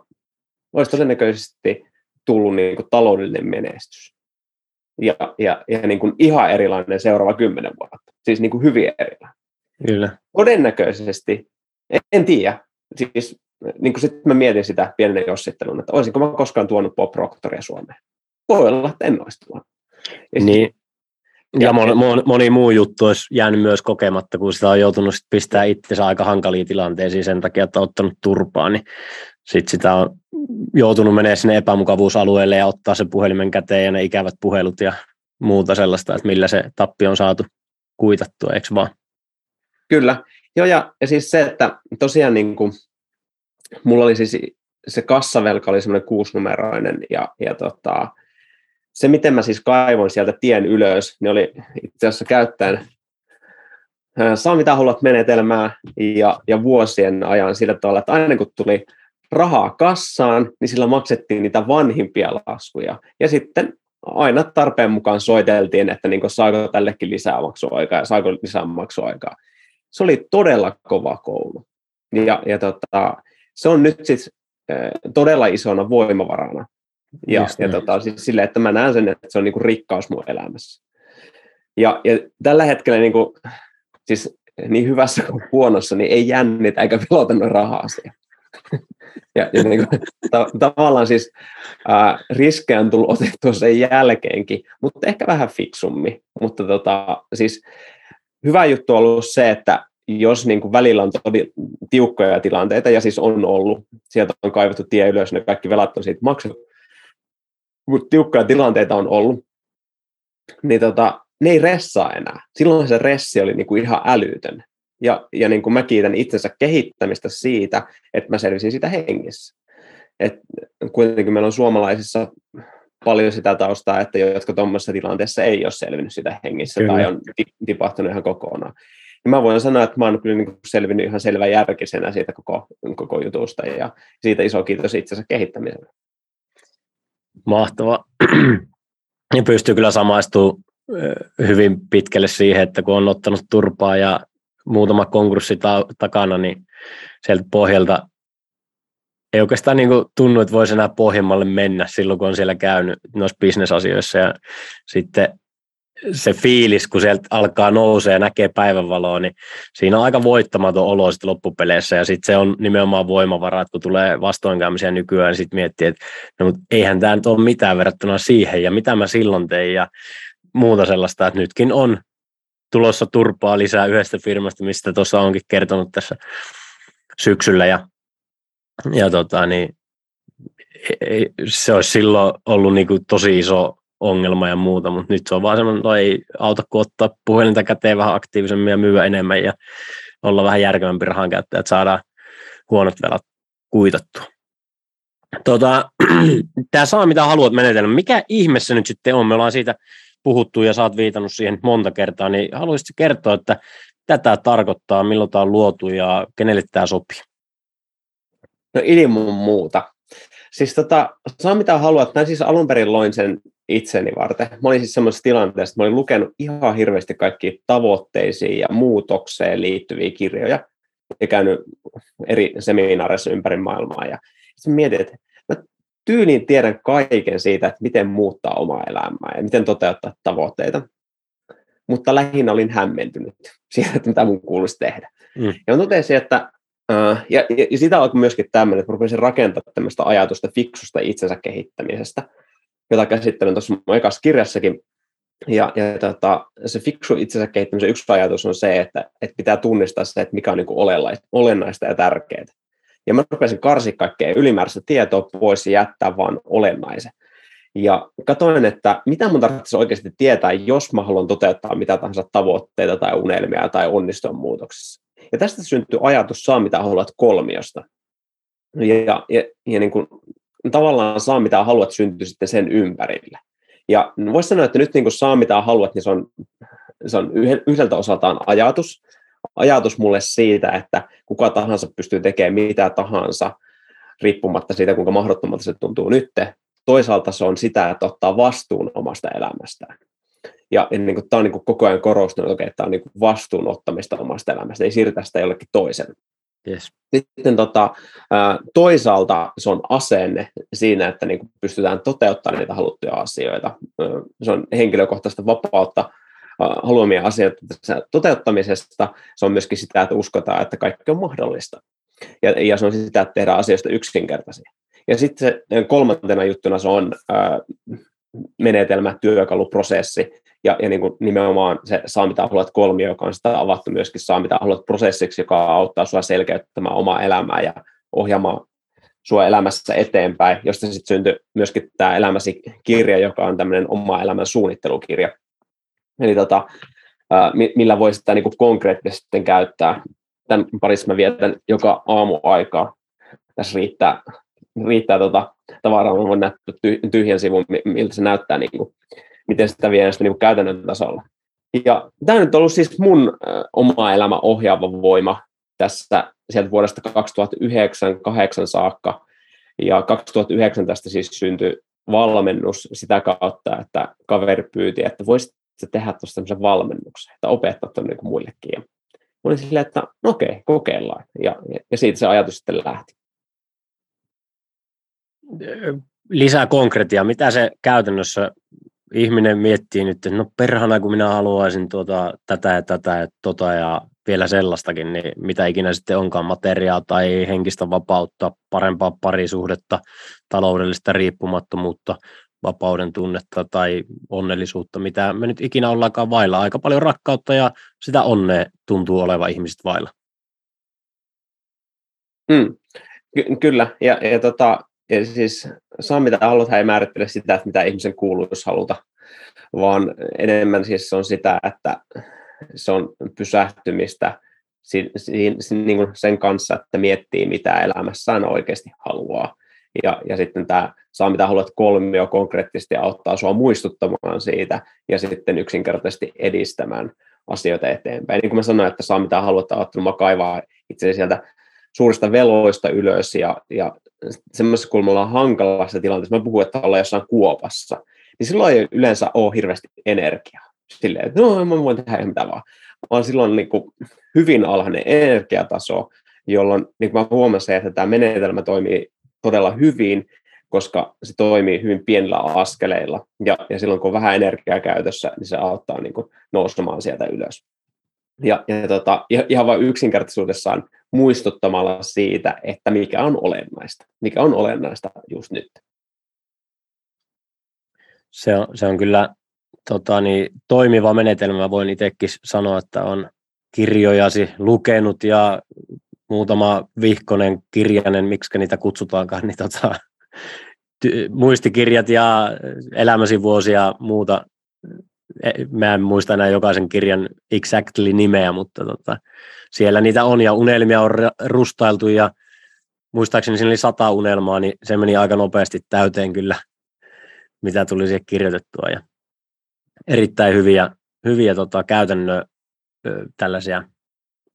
olisi todennäköisesti tullut niin kuin taloudellinen menestys. Ja, ja, ja niin kuin ihan erilainen seuraava kymmenen vuotta. Siis niin kuin hyvin erilainen. Kyllä. Todennäköisesti, en, en tiedä, siis niin kuin sitten mä mietin sitä pienen jossittelun, että olisinko mä koskaan tuonut Bob Proctoria Suomeen. Voi olla, että en olisi tuonut. Ja niin, ja, ja moni, moni, moni muu juttu olisi jäänyt myös kokematta, kun sitä on joutunut sit pistää itsensä aika hankaliin tilanteisiin sen takia, että on ottanut turpaa, niin sitten sitä on joutunut menemään sinne epämukavuusalueelle ja ottaa se puhelimen käteen ja ne ikävät puhelut ja muuta sellaista, että millä se tappi on saatu kuitattua, eikö vaan? Kyllä. Joo, ja, ja siis se, että tosiaan niin kuin, mulla oli siis se kassavelka oli semmoinen kuusinumeroinen ja, ja tota, se, miten mä siis kaivoin sieltä tien ylös, niin oli itse asiassa käyttäen saa mitä haluat menetelmää ja, ja vuosien ajan sillä tavalla, että aina kun tuli rahaa kassaan, niin sillä maksettiin niitä vanhimpia laskuja. Ja sitten aina tarpeen mukaan soiteltiin, että niin saako tällekin lisää maksuaikaa ja saako lisää maksuaikaa. Se oli todella kova koulu. Ja, ja tota, se on nyt siis todella isona voimavarana ja, ja tota, siis sille, että mä näen sen, että se on niin kuin rikkaus mun elämässä. Ja, ja tällä hetkellä niin kuin, siis niin hyvässä kuin huonossa, niin ei jännitä eikä pelota noin rahaa siihen. ja, ja niin kuin, ta- tavallaan siis ää, riskejä on tullut otettua sen jälkeenkin, mutta ehkä vähän fiksummin. Mutta tota, siis hyvä juttu on ollut se, että jos niin kuin välillä on todi, tiukkoja tilanteita, ja siis on ollut, sieltä on kaivettu tie ylös, ne kaikki velat on siitä maksettu, kun tiukkoja tilanteita on ollut, niin tota, ne ei ressaa enää. Silloin se ressi oli niin kuin ihan älytön. Ja, ja niin kuin mä kiitän itsensä kehittämistä siitä, että mä selvisin sitä hengissä. Et kuitenkin meillä on suomalaisissa paljon sitä taustaa, että jotka tuommoisessa tilanteessa ei ole selvinnyt sitä hengissä kyllä. tai on tipahtunut ihan kokonaan. Ja mä voin sanoa, että mä oon kyllä niin selvinnyt ihan selvä järkisenä siitä koko, koko jutusta ja siitä iso kiitos itsensä kehittämiselle. Mahtava. Ja pystyy kyllä samaistumaan hyvin pitkälle siihen, että kun on ottanut turpaa ja muutama konkurssi ta- takana, niin sieltä pohjalta ei oikeastaan niin tunnu, että voisi enää pohjimmalle mennä silloin, kun on siellä käynyt noissa bisnesasioissa. Ja sitten se fiilis, kun sieltä alkaa nousee ja näkee päivänvaloa, niin siinä on aika voittamaton olo sitten loppupeleissä. Ja sitten se on nimenomaan voimavara, kun tulee vastoinkäymisiä nykyään, niin sitten miettii, että no, mutta eihän tämä nyt ole mitään verrattuna siihen. Ja mitä mä silloin tein ja muuta sellaista, että nytkin on tulossa turpaa lisää yhdestä firmasta, mistä tuossa onkin kertonut tässä syksyllä. Ja, ja tota, niin, se olisi silloin ollut niin kuin tosi iso ongelma ja muuta, mutta nyt se on vaan semmoinen, no ei auta kuin ottaa puhelinta käteen vähän aktiivisemmin ja myyä enemmän ja olla vähän järkevämpi rahan käyttäjä, että saadaan huonot velat kuitattua. Tota, tämä saa mitä haluat menetellä. Mikä ihmeessä nyt sitten on? Me ollaan siitä puhuttu ja oot viitannut siihen monta kertaa, niin haluaisitko kertoa, että tätä tarkoittaa, milloin tämä on luotu ja kenelle tämä sopii? No ilman muuta. Siis tota, saa mitä haluat. Mä siis alun perin loin sen itseni varten. Mä olin siis semmoisessa tilanteessa, että mä olin lukenut ihan hirveästi kaikki tavoitteisiin ja muutokseen liittyviä kirjoja ja käynyt eri seminaareissa ympäri maailmaa. Ja sitten mietin, että mä tyyliin tiedän kaiken siitä, että miten muuttaa omaa elämää ja miten toteuttaa tavoitteita. Mutta lähinnä olin hämmentynyt siitä, että mitä mun kuuluisi tehdä. Mm. Ja mä totesin, että ja, ja, ja sitä alkoi myöskin tämmöinen, että rupesin rakentaa tämmöistä ajatusta fiksusta itsensä kehittämisestä, jota käsittelen tuossa mun ekassa kirjassakin. Ja, ja tota, se fiksu itsensä kehittämisen yksi ajatus on se, että, että pitää tunnistaa se, että mikä on niin olennaista ja tärkeää. Ja mä rupesin karsi kaikkea ylimääräistä tietoa pois ja jättää vaan olennaisen. Ja katsoin, että mitä mun tarvitsisi oikeasti tietää, jos mä haluan toteuttaa mitä tahansa tavoitteita tai unelmia tai onnistua muutoksessa. Ja tästä syntyy ajatus saa mitä haluat kolmiosta. Ja, ja, ja niin kuin, tavallaan saa mitä haluat syntyy sitten sen ympärille. Ja voisi sanoa, että nyt niin kuin saa mitä haluat, niin se on, se on yhdeltä osaltaan ajatus. Ajatus mulle siitä, että kuka tahansa pystyy tekemään mitä tahansa, riippumatta siitä, kuinka mahdottomalta se tuntuu nyt. Toisaalta se on sitä, että ottaa vastuun omasta elämästään. Ja, niin kuin, tämä on niin kuin koko ajan korostunut, että tämä on niin kuin vastuun ottamista omasta elämästä, ei siirtää sitä jollekin toisen. Yes. Sitten tota, toisaalta se on asenne siinä, että niin pystytään toteuttamaan niitä haluttuja asioita. Se on henkilökohtaista vapautta haluamia asioita toteuttamisesta. Se on myöskin sitä, että uskotaan, että kaikki on mahdollista. Ja, ja se on sitä, että tehdään asioista yksinkertaisia. Ja sitten kolmantena juttuna se on menetelmä, työkalu, prosessi, ja, ja niin kuin nimenomaan se saa mitä haluat kolmio, joka on sitä avattu myöskin saa mitä haluat prosessiksi, joka auttaa sinua selkeyttämään omaa elämää ja ohjaamaan sua elämässä eteenpäin, josta sitten syntyi myöskin tämä elämäsi kirja, joka on tämmöinen oma elämän suunnittelukirja. Eli tota, millä voi sitä niin konkreettisesti käyttää. Tämän parissa mä vietän joka aamu aikaa. Tässä riittää, riittää tota, tavaraa, mä voin näyttää tyhjän sivun, miltä se näyttää niin kuin miten sitä vie sitä niin käytännön tasolla. Ja tämä nyt on ollut siis mun oma elämä ohjaava voima tässä sieltä vuodesta 2009-2008 saakka. Ja 2009 tästä siis syntyi valmennus sitä kautta, että kaveri pyyti, että voisit tehdä tuosta tämmöisen valmennuksen, että opettaa tuonne niin muillekin. Ja mä olin silleen, että no okei, kokeillaan. Ja, ja siitä se ajatus sitten lähti. Lisää konkretiaa. Mitä se käytännössä ihminen miettii nyt, että no perhana kun minä haluaisin tuota, tätä ja tätä ja tota ja vielä sellaistakin, niin mitä ikinä sitten onkaan materiaa tai henkistä vapautta, parempaa parisuhdetta, taloudellista riippumattomuutta, vapauden tunnetta tai onnellisuutta, mitä me nyt ikinä ollaankaan vailla. Aika paljon rakkautta ja sitä onnea tuntuu oleva ihmiset vailla. Mm, ky- kyllä, ja, ja tota, ja siis saa mitä haluat, ei määrittele sitä, että mitä ihmisen kuuluisi haluta, vaan enemmän siis on sitä, että se on pysähtymistä niin sen kanssa, että miettii, mitä elämässään oikeasti haluaa. Ja, ja sitten tämä saa mitä haluat kolmio konkreettisesti auttaa sinua muistuttamaan siitä ja sitten yksinkertaisesti edistämään asioita eteenpäin. Niin kuin mä sanoin, että saa mitä haluat, auttanut kaivaa itse sieltä suurista veloista ylös ja, ja semmoisessa, kun me ollaan hankalassa tilanteessa, mä puhun, että ollaan jossain kuopassa, niin silloin ei yleensä ole hirveästi energiaa. Silleen, että no, mä voin tehdä mitä vaan. Vaan silloin niin kuin hyvin alhainen energiataso, jolloin niin kuin mä huomasin, että tämä menetelmä toimii todella hyvin, koska se toimii hyvin pienillä askeleilla. Ja, ja silloin kun on vähän energiaa käytössä, niin se auttaa niin kuin nousemaan sieltä ylös. Ja, ja tota, ihan vain yksinkertaisuudessaan muistuttamalla siitä, että mikä on olennaista. Mikä on olennaista just nyt. Se on, se on kyllä tota, niin, toimiva menetelmä. Voin itsekin sanoa, että on kirjojasi lukenut ja muutama vihkonen kirjanen, miksi niitä kutsutaankaan, niin tota, ty- muistikirjat ja elämäsi vuosia muuta. E, mä en muista enää jokaisen kirjan exactly nimeä, mutta tota, siellä niitä on ja unelmia on rustailtu ja muistaakseni siinä oli sata unelmaa, niin se meni aika nopeasti täyteen kyllä, mitä tuli siihen kirjoitettua. Ja erittäin hyviä, hyviä tota, käytännön tällaisia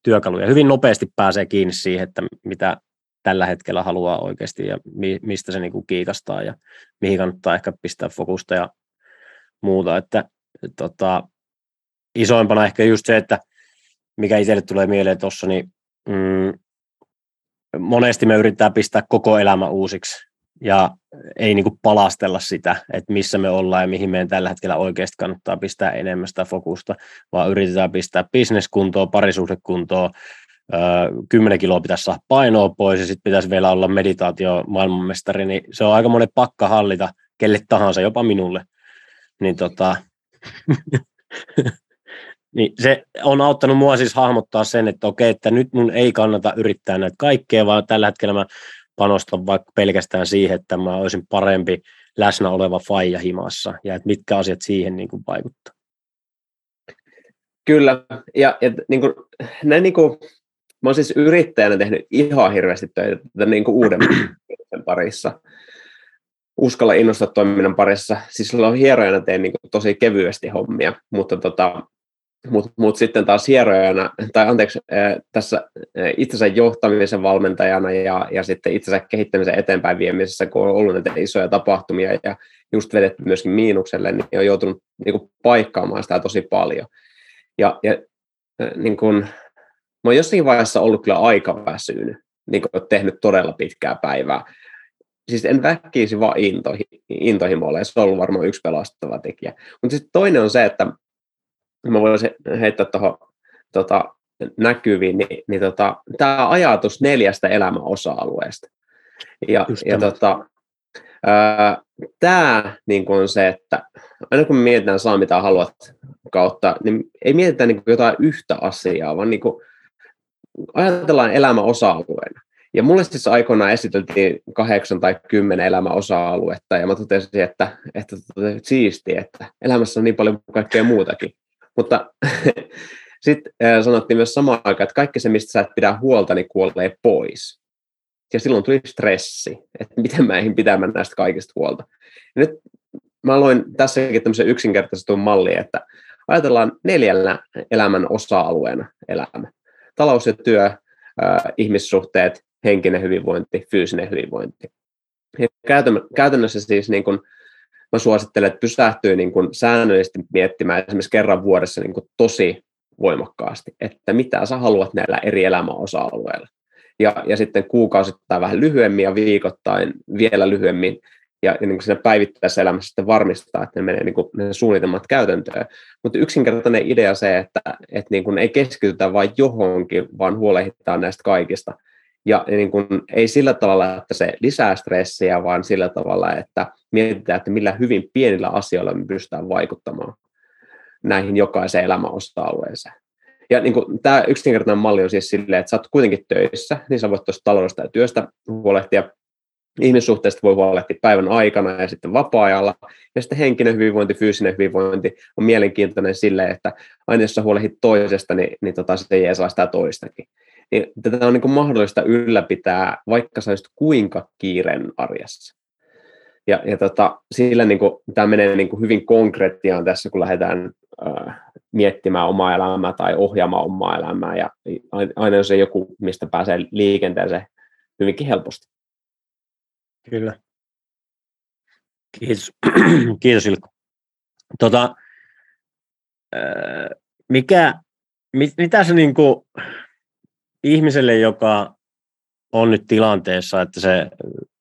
työkaluja. Hyvin nopeasti pääsee kiinni siihen, että mitä tällä hetkellä haluaa oikeasti ja mi, mistä se niinku kiikastaa ja mihin kannattaa ehkä pistää fokusta ja muuta. Että, tota, isoimpana ehkä just se, että mikä itselle tulee mieleen tuossa, niin mm, monesti me yritetään pistää koko elämä uusiksi ja ei niin palastella sitä, että missä me ollaan ja mihin meidän tällä hetkellä oikeasti kannattaa pistää enemmän sitä fokusta, vaan yritetään pistää bisneskuntoon, parisuhdekuntoon, kymmenen kiloa pitäisi saada painoa pois ja sitten pitäisi vielä olla meditaatio maailmanmestari, niin se on aika monen pakka hallita kelle tahansa, jopa minulle. Niin tota, Niin se on auttanut mua siis hahmottaa sen, että okei, että nyt mun ei kannata yrittää näitä kaikkea, vaan tällä hetkellä mä panostan vaikka pelkästään siihen, että mä olisin parempi läsnä oleva faija himassa ja että mitkä asiat siihen niin kuin vaikuttaa. Kyllä, ja, ja niin kuin, näin niin kuin, mä oon siis yrittäjänä tehnyt ihan hirveästi töitä niin kuin uuden parissa. Uskalla innostaa toiminnan parissa. Siis silloin hierojana teen niin tosi kevyesti hommia, mutta tota, mutta mut sitten taas hierojana, tai anteeksi, tässä itsensä johtamisen valmentajana ja, ja sitten itsensä kehittämisen eteenpäin viemisessä, kun on ollut näitä isoja tapahtumia ja just vedetty myöskin miinukselle, niin on joutunut niin kuin, paikkaamaan sitä tosi paljon. Ja, ja niin kuin, mä oon jossakin vaiheessa ollut kyllä aika väsynyt, niin kuin tehnyt todella pitkää päivää. Siis en väkkiisi vaan intohi, intohimolle, se on ollut varmaan yksi pelastava tekijä. Mutta sitten toinen on se, että mä voisin heittää tuohon tota, näkyviin, niin, niin tota, tämä ajatus neljästä elämän osa-alueesta. Ja, ja tota, tämä niin on se, että aina kun mietitään saa mitä haluat kautta, niin ei mietitä niin jotain yhtä asiaa, vaan niin kuin ajatellaan elämän osa-alueena. Ja mulle siis aikoinaan esiteltiin kahdeksan tai kymmenen elämän osa-aluetta, ja mä totesin, että, että, että siistiä, että elämässä on niin paljon kaikkea muutakin. Mutta sitten sanottiin myös samaan aikaan, että kaikki se, mistä sä et pidä huolta, niin kuolee pois. Ja silloin tuli stressi, että miten mä eihin pitämään näistä kaikista huolta. Ja nyt mä aloin tässäkin tämmöisen yksinkertaistetun mallin, että ajatellaan neljällä elämän osa-alueena elämä. Talous ja työ, ihmissuhteet, henkinen hyvinvointi, fyysinen hyvinvointi. Ja käytännössä siis niin kun mä suosittelen, että pysähtyy niin kuin säännöllisesti miettimään esimerkiksi kerran vuodessa niin kuin tosi voimakkaasti, että mitä sä haluat näillä eri elämäosa-alueilla. Ja, ja sitten kuukausittain vähän lyhyemmin ja viikoittain vielä lyhyemmin. Ja, ja niin kuin siinä päivittäisessä elämässä sitten varmistaa, että ne menee niin kuin ne suunnitelmat käytäntöön. Mutta yksinkertainen idea se, että, että niin kuin ei keskitytä vain johonkin, vaan huolehditaan näistä kaikista. Ja niin kuin, ei sillä tavalla, että se lisää stressiä, vaan sillä tavalla, että mietitään, että millä hyvin pienillä asioilla me pystytään vaikuttamaan näihin jokaiseen elämän osa-alueeseen. Ja niin kuin, tämä yksinkertainen malli on siis silleen, että sä oot kuitenkin töissä, niin sä voit tuosta taloudesta ja työstä huolehtia, ihmissuhteista voi huolehtia päivän aikana ja sitten vapaa-ajalla. Ja sitten henkinen hyvinvointi, fyysinen hyvinvointi on mielenkiintoinen silleen, että aina jos sä huolehdit toisesta, niin, niin tota, se ei saa sitä toistakin. Niin tätä on niin kuin mahdollista ylläpitää, vaikka sä kuinka kiireen arjessa. Ja, ja tota, sillä niin kuin, tämä menee niin kuin hyvin konkreettiaan tässä, kun lähdetään äh, miettimään omaa elämää tai ohjaamaan omaa elämää. Ja aina se joku, mistä pääsee liikenteeseen hyvinkin helposti. Kyllä. Kiitos, Kiitos Ilkko. Tota, äh, mikä, mit, mitä se niin kuin, ihmiselle, joka on nyt tilanteessa, että se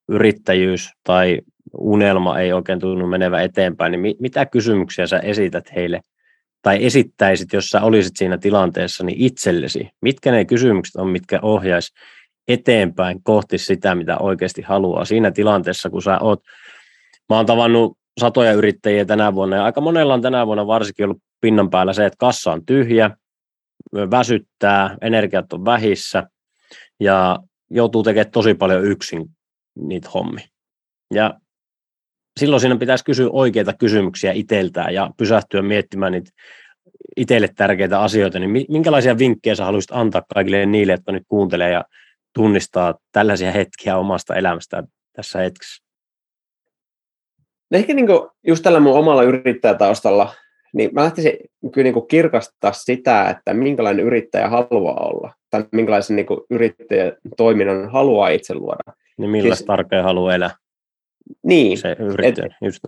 yrittäjyys tai unelma ei oikein tunnu menevä eteenpäin, niin mi- mitä kysymyksiä sä esität heille tai esittäisit, jos sä olisit siinä tilanteessa, niin itsellesi? Mitkä ne kysymykset on, mitkä ohjais eteenpäin kohti sitä, mitä oikeasti haluaa siinä tilanteessa, kun sä oot, mä oon tavannut satoja yrittäjiä tänä vuonna ja aika monella on tänä vuonna varsinkin ollut pinnan päällä se, että kassa on tyhjä, väsyttää, energiat on vähissä ja joutuu tekemään tosi paljon yksin niitä hommia. Ja silloin siinä pitäisi kysyä oikeita kysymyksiä itseltään ja pysähtyä miettimään niitä itselle tärkeitä asioita, niin minkälaisia vinkkejä sä haluaisit antaa kaikille niille, jotka nyt kuuntelee ja tunnistaa tällaisia hetkiä omasta elämästä tässä hetkessä? Ehkä niin just tällä mun omalla yrittäjätaustalla, niin mä lähtisin kyllä niin kuin kirkastaa sitä, että minkälainen yrittäjä haluaa olla, tai minkälaisen niin kuin yrittäjän toiminnan haluaa itse luoda. Niin millaista siis, tarkea haluaa elää? Niin. Se yrittäjä, et, just.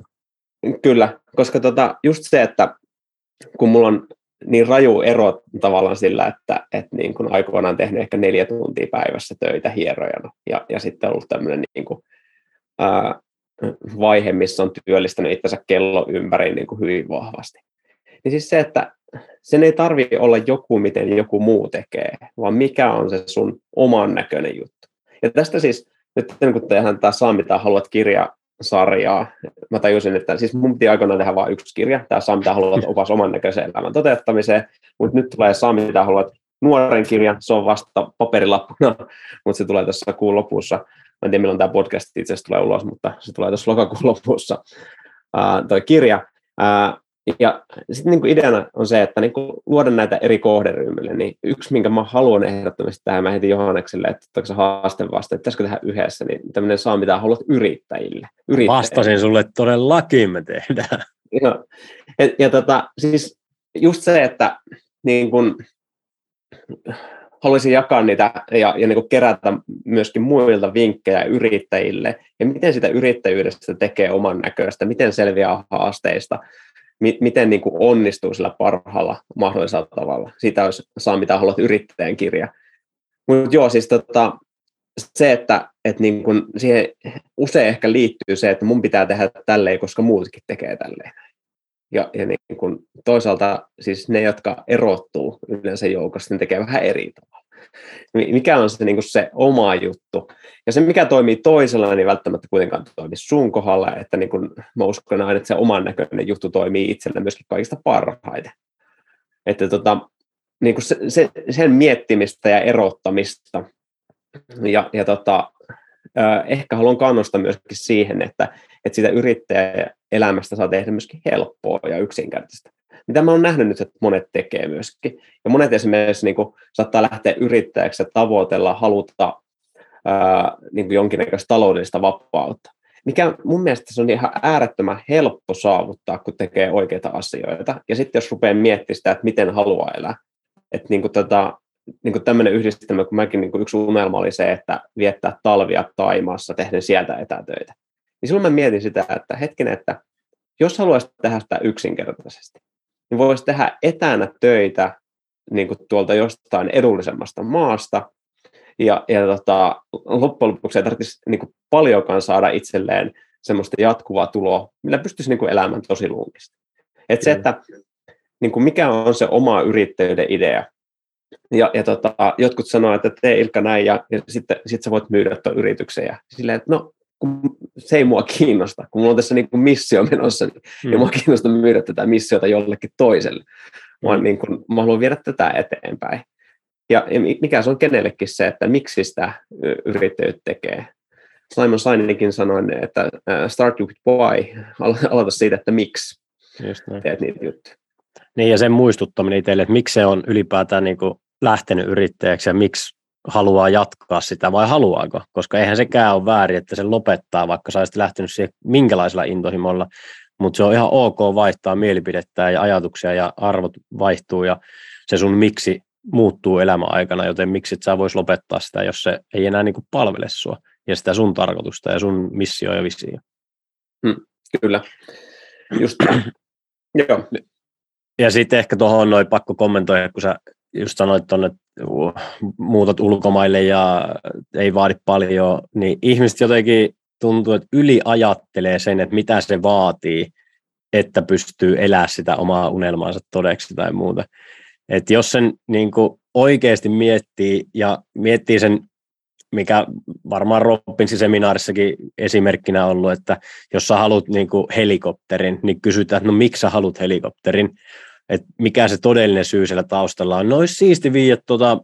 Kyllä, koska tota, just se, että kun mulla on niin raju ero tavallaan sillä, että, että niin kun aikoinaan tehnyt ehkä neljä tuntia päivässä töitä hierojana ja, ja sitten ollut tämmöinen niin kuin, ää, vaihe, missä on työllistänyt itsensä kello ympäri niin kuin hyvin vahvasti. Niin siis se, että sen ei tarvi olla joku, miten joku muu tekee, vaan mikä on se sun oman näköinen juttu. Ja tästä siis, nyt kun tehdään tämä Saa mitä haluat kirja sarjaa. Mä tajusin, että siis mun piti aikoinaan tehdä vain yksi kirja, tämä Saa mitä haluat opas oman näköiseen elämän toteuttamiseen, mutta nyt tulee Saa mitä haluat nuoren kirja, se on vasta paperilappuna, mutta se tulee tässä kuun lopussa. Mä en tiedä, milloin tämä podcast itse asiassa tulee ulos, mutta se tulee tässä lokakuun lopussa, uh, toi kirja. Uh, ja sitten niin ideana on se, että niin luoda näitä eri kohderyhmille, niin yksi, minkä mä haluan ehdottomasti tähän, mä heitin Johannekselle, että ottaako se haaste vasta, että pitäisikö tehdä yhdessä, niin tämmöinen saa mitä haluat yrittäjille. yrittäjille. Vastasin sulle, että todellakin me tehdään. Ja, ja, ja tota, siis just se, että niin kun, haluaisin jakaa niitä ja, ja niin kerätä myöskin muilta vinkkejä yrittäjille, ja miten sitä yrittäjyydestä tekee oman näköistä, miten selviää haasteista, mi- miten niin kuin onnistuu sillä parhaalla mahdollisella tavalla. Siitä olisi saa mitä haluat yrittäjän kirja. Mutta joo, siis tota, se, että, että niin kun siihen usein ehkä liittyy se, että mun pitää tehdä tälleen, koska muutkin tekee tälleen. Ja, ja niin kun toisaalta siis ne, jotka erottuu yleensä joukossa, ne tekee vähän eri tavalla mikä on se, niin kuin se oma juttu. Ja se, mikä toimii toisella, niin välttämättä kuitenkaan toimi sun kohdalla, että niin kuin, mä uskon aina, että se oman näköinen juttu toimii itsellä myöskin kaikista parhaiten. Että tota, niin kuin se, se, sen miettimistä ja erottamista. Ja, ja tota, ehkä haluan kannustaa myöskin siihen, että, että sitä yrittäjäelämästä saa tehdä myöskin helppoa ja yksinkertaista mitä mä oon nähnyt nyt, että monet tekee myöskin. Ja monet esimerkiksi niin kuin, saattaa lähteä yrittäjäksi ja tavoitella, haluta ää, niin kuin jonkinnäköistä taloudellista vapautta. Mikä mun mielestä se on ihan äärettömän helppo saavuttaa, kun tekee oikeita asioita. Ja sitten jos rupeaa miettimään sitä, että miten haluaa elää. Että niin kuin tota, niin tämmöinen yhdistelmä, kun mäkin niin kuin yksi unelma oli se, että viettää talvia Taimaassa tehden sieltä etätöitä. Niin silloin mä mietin sitä, että hetkinen, että jos haluaisit tehdä sitä yksinkertaisesti, niin voisi tehdä etänä töitä niin kuin tuolta jostain edullisemmasta maasta, ja, ja tota, loppujen lopuksi ei tarvitsisi niin kuin paljonkaan saada itselleen semmoista jatkuvaa tuloa, millä pystyisi niin kuin elämään tosi lunkista. Et se, että niin kuin mikä on se oma yrittäjyyden idea. Ja, ja tota, jotkut sanoo, että tee Ilkka näin, ja, ja sitten sit sä voit myydä tuon yrityksen. Ja silleen, että no, kun se ei mua kiinnosta, kun mulla on tässä niin kuin missio menossa, niin mm. ei mua kiinnosta myydä tätä missiota jollekin toiselle, mm. vaan niin kuin, mä haluan viedä tätä eteenpäin. Ja, ja mikä se on kenellekin se, että miksi sitä yrittäjyyttä tekee. Simon Sininikin sanoi, että start with why, aloita siitä, että miksi Just näin. teet niitä juttuja. Niin ja sen muistuttaminen itselle, että miksi se on ylipäätään niin kuin lähtenyt yrittäjäksi ja miksi haluaa jatkaa sitä vai haluaako, koska eihän sekään ole väärin, että se lopettaa, vaikka sä olisit lähtenyt siihen minkälaisella intohimolla, mutta se on ihan ok vaihtaa mielipidettä ja ajatuksia ja arvot vaihtuu ja se sun miksi muuttuu elämän aikana, joten miksi et sä vois lopettaa sitä, jos se ei enää niin kuin palvele sua ja sitä sun tarkoitusta ja sun missio ja visio. Hmm, kyllä. Just Joo. Ja sitten ehkä tuohon noin pakko kommentoida, kun sä just sanoit tuonne, että muutat ulkomaille ja ei vaadi paljon, niin ihmiset jotenkin tuntuu, että yliajattelee sen, että mitä se vaatii, että pystyy elää sitä omaa unelmaansa todeksi tai muuta. Et jos sen niin kuin oikeasti miettii ja miettii sen, mikä varmaan Robbinsin seminaarissakin esimerkkinä ollut, että jos sä haluat niin helikopterin, niin kysytään, että no miksi sä haluat helikopterin, että mikä se todellinen syy siellä taustalla on. No siisti viiä tuota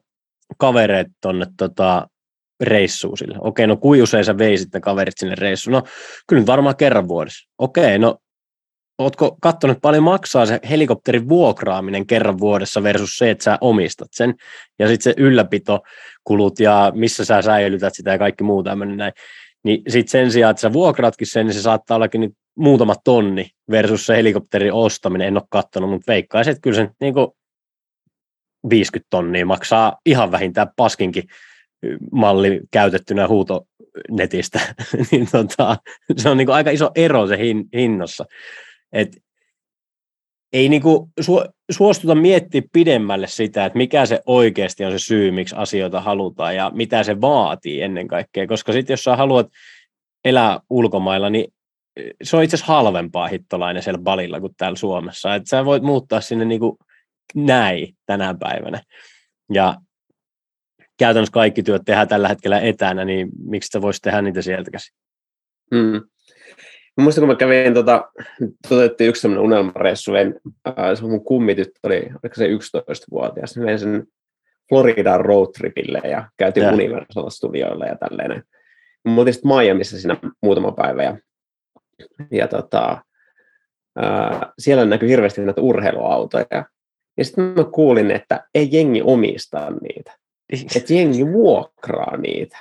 kavereet tuonne tota, reissuun sille? Okei, no kuin usein sä veisit ne kaverit sinne reissuun? No kyllä nyt varmaan kerran vuodessa. Okei, no ootko katsonut paljon maksaa se helikopterin vuokraaminen kerran vuodessa versus se, että sä omistat sen, ja sitten se ylläpitokulut ja missä sä säilytät sitä ja kaikki muu tämmöinen näin. Niin sitten sen sijaan, että sä vuokraatkin sen, niin se saattaa ollakin nyt muutama tonni versus se helikopterin ostaminen. En ole katsonut, mutta veikkaisin, että kyllä sen niin 50 tonnia maksaa ihan vähintään paskinkin malli käytettynä huutonetistä. niin tota, se on niin aika iso ero se hin, hinnossa. Et ei niinku su, suostuta miettiä pidemmälle sitä, että mikä se oikeasti on se syy, miksi asioita halutaan ja mitä se vaatii ennen kaikkea. Koska sitten jos sä haluat elää ulkomailla, niin se on itse asiassa halvempaa hittolainen siellä Balilla kuin täällä Suomessa. Että sä voit muuttaa sinne niinku näin tänä päivänä. Ja käytännössä kaikki työt tehdään tällä hetkellä etänä, niin miksi sä voisi tehdä niitä sieltä käsin? Hmm. Muistan, kun mä kävin, tota, toteutettiin yksi sellainen unelmareissu, vein, äh, se mun kummityttö oli, oliko se 11-vuotias, niin vein sen Floridan roadtripille ja käytiin. Universal Studioilla ja tälleen. Mä oltiin sitten Miamiissa siinä muutama päivä ja, ja tota, äh, siellä näkyi hirveästi näitä urheiluautoja. Ja sitten mä kuulin, että ei jengi omista niitä. Että jengi vuokraa niitä.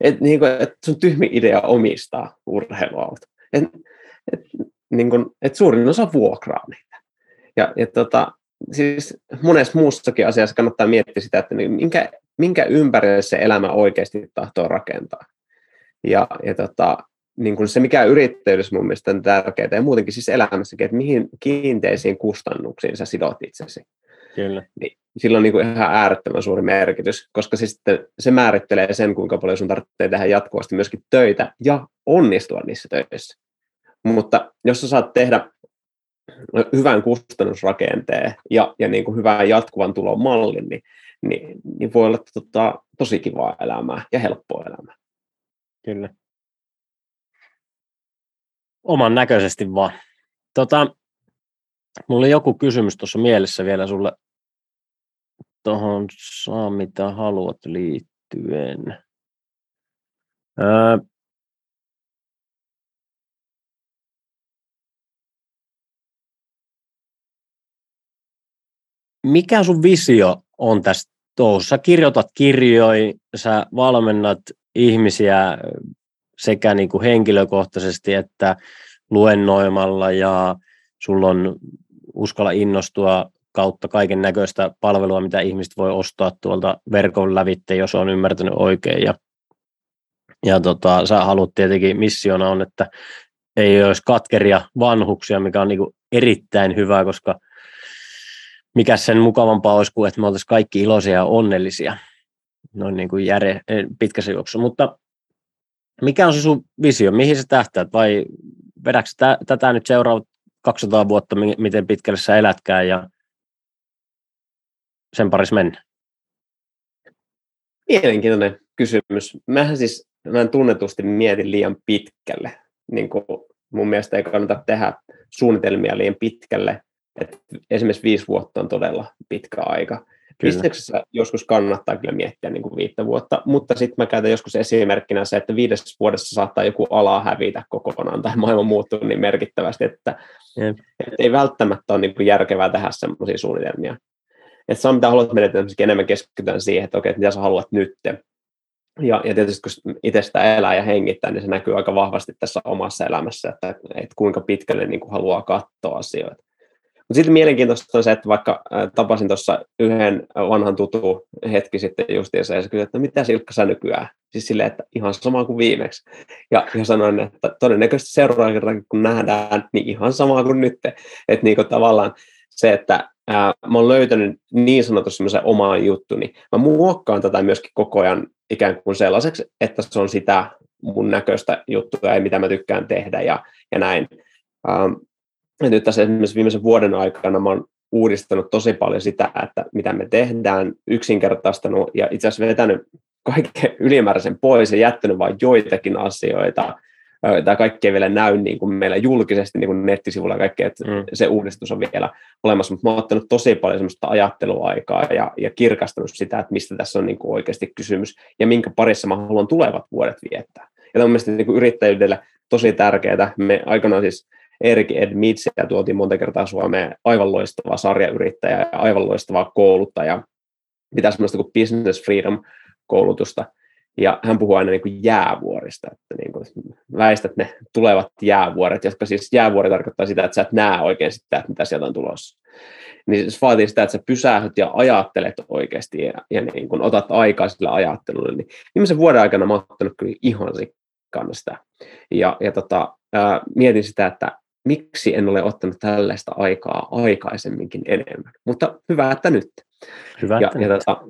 Että niinku, et se on tyhmi idea omistaa urheiluauto et, et, niin kun, et suurin osa vuokraa niitä. Ja, ja tota, siis monessa muussakin asiassa kannattaa miettiä sitä, että minkä, minkä ympärille se elämä oikeasti tahtoo rakentaa. Ja, ja tota, niin kuin se, mikä yrittäjyydessä mun mielestä on tärkeää, ja muutenkin siis elämässäkin, että mihin kiinteisiin kustannuksiin sä sidot itsesi. Kyllä. Niin, sillä on niin kuin ihan äärettömän suuri merkitys, koska siis se määrittelee sen, kuinka paljon sun tarvitsee tehdä jatkuvasti myöskin töitä ja onnistua niissä töissä. Mutta jos sä saat tehdä hyvän kustannusrakenteen ja, ja niin kuin hyvän jatkuvan tulon mallin, niin, niin, niin voi olla tota, tosi kivaa elämää ja helppoa elämää. Kyllä. Oman näköisesti vaan. Tota, mulla oli joku kysymys tuossa mielessä vielä sulle tuohon saa mitä haluat liittyen. Öö, mikä sun visio on tästä touhussa? Kirjoitat kirjoja, sä valmennat ihmisiä sekä niin kuin henkilökohtaisesti että luennoimalla ja sulla on uskalla innostua kautta kaiken näköistä palvelua, mitä ihmiset voi ostaa tuolta verkon lävitte, jos on ymmärtänyt oikein. Ja, ja tota, sä haluat tietenkin, missiona on, että ei olisi katkeria vanhuksia, mikä on niin kuin erittäin hyvä, koska mikä sen mukavampaa olisi kuin, että me oltaisiin kaikki iloisia ja onnellisia noin niin kuin järe, eh, pitkässä juoksussa. Mutta mikä on se sun visio? Mihin sä tähtäät? Vai vedätkö tätä nyt seuraavat 200 vuotta, miten pitkälle sä elätkään ja sen parissa mennä? Mielenkiintoinen kysymys. Mähän siis mä en tunnetusti mietin liian pitkälle. Niin kuin mun mielestä ei kannata tehdä suunnitelmia liian pitkälle. Et esimerkiksi viisi vuotta on todella pitkä aika. Bisneksessä joskus kannattaa kyllä miettiä niin kuin viittä vuotta, mutta sitten mä käytän joskus esimerkkinä se, että viidessä vuodessa saattaa joku ala hävitä kokonaan tai maailma muuttuu niin merkittävästi, että, että ei välttämättä ole niin kuin järkevää tehdä sellaisia suunnitelmia. Että saa mitä haluat menetä, enemmän keskitytään siihen, että okei, että mitä sä haluat nyt. Ja, ja tietysti kun itse sitä elää ja hengittää, niin se näkyy aika vahvasti tässä omassa elämässä, että, että kuinka pitkälle niin kuin haluaa katsoa asioita. Mutta sitten mielenkiintoista on se, että vaikka tapasin tuossa yhden vanhan tutu hetki sitten justiinsa, ja se kysyi, että mitä Silkka sä nykyään? Siis silleen, että ihan sama kuin viimeksi. Ja, ja sanoin, että todennäköisesti seuraavan kerran, kun nähdään, niin ihan sama kuin nyt. Että niin kuin tavallaan se, että ää, mä oon löytänyt niin sanotusti semmoisen oman juttuni. Mä muokkaan tätä myöskin koko ajan ikään kuin sellaiseksi, että se on sitä mun näköistä juttua ja mitä mä tykkään tehdä ja, ja näin. Ähm, ja nyt tässä esimerkiksi viimeisen vuoden aikana mä oon uudistanut tosi paljon sitä, että mitä me tehdään, yksinkertaistanut ja itse asiassa vetänyt kaiken ylimääräisen pois ja jättänyt vain joitakin asioita, tämä kaikki ei vielä näy niin kuin meillä julkisesti niin kuin nettisivuilla ja kaikkea, että mm. se uudistus on vielä olemassa, mutta mä oon ottanut tosi paljon semmoista ajatteluaikaa ja, ja kirkastanut sitä, että mistä tässä on niin kuin oikeasti kysymys ja minkä parissa mä haluan tulevat vuodet viettää. Ja tämä on mielestäni niin yrittäjyydelle tosi tärkeää. Me aikanaan siis Erik Ed Mitsia tuotiin monta kertaa Suomeen aivan loistava sarjayrittäjä ja aivan loistava kouluttaja. Pitää semmoista kuin Business Freedom koulutusta. Ja hän puhuu aina niin kuin jäävuorista, että niin kuin väistät ne tulevat jäävuoret, jotka siis jäävuori tarkoittaa sitä, että sä et näe oikein sitä, että mitä sieltä on tulossa. Niin se vaatii sitä, että sä pysähdyt ja ajattelet oikeasti ja, ja niin kuin otat aikaa sillä ajattelulle. Niin viimeisen vuoden aikana mä oon ottanut kyllä ihan sikkaan sitä. Ja, ja tota, ää, mietin sitä, että miksi en ole ottanut tällaista aikaa aikaisemminkin enemmän. Mutta hyvä, että nyt. Hyvä, ja, että ja nyt. tota,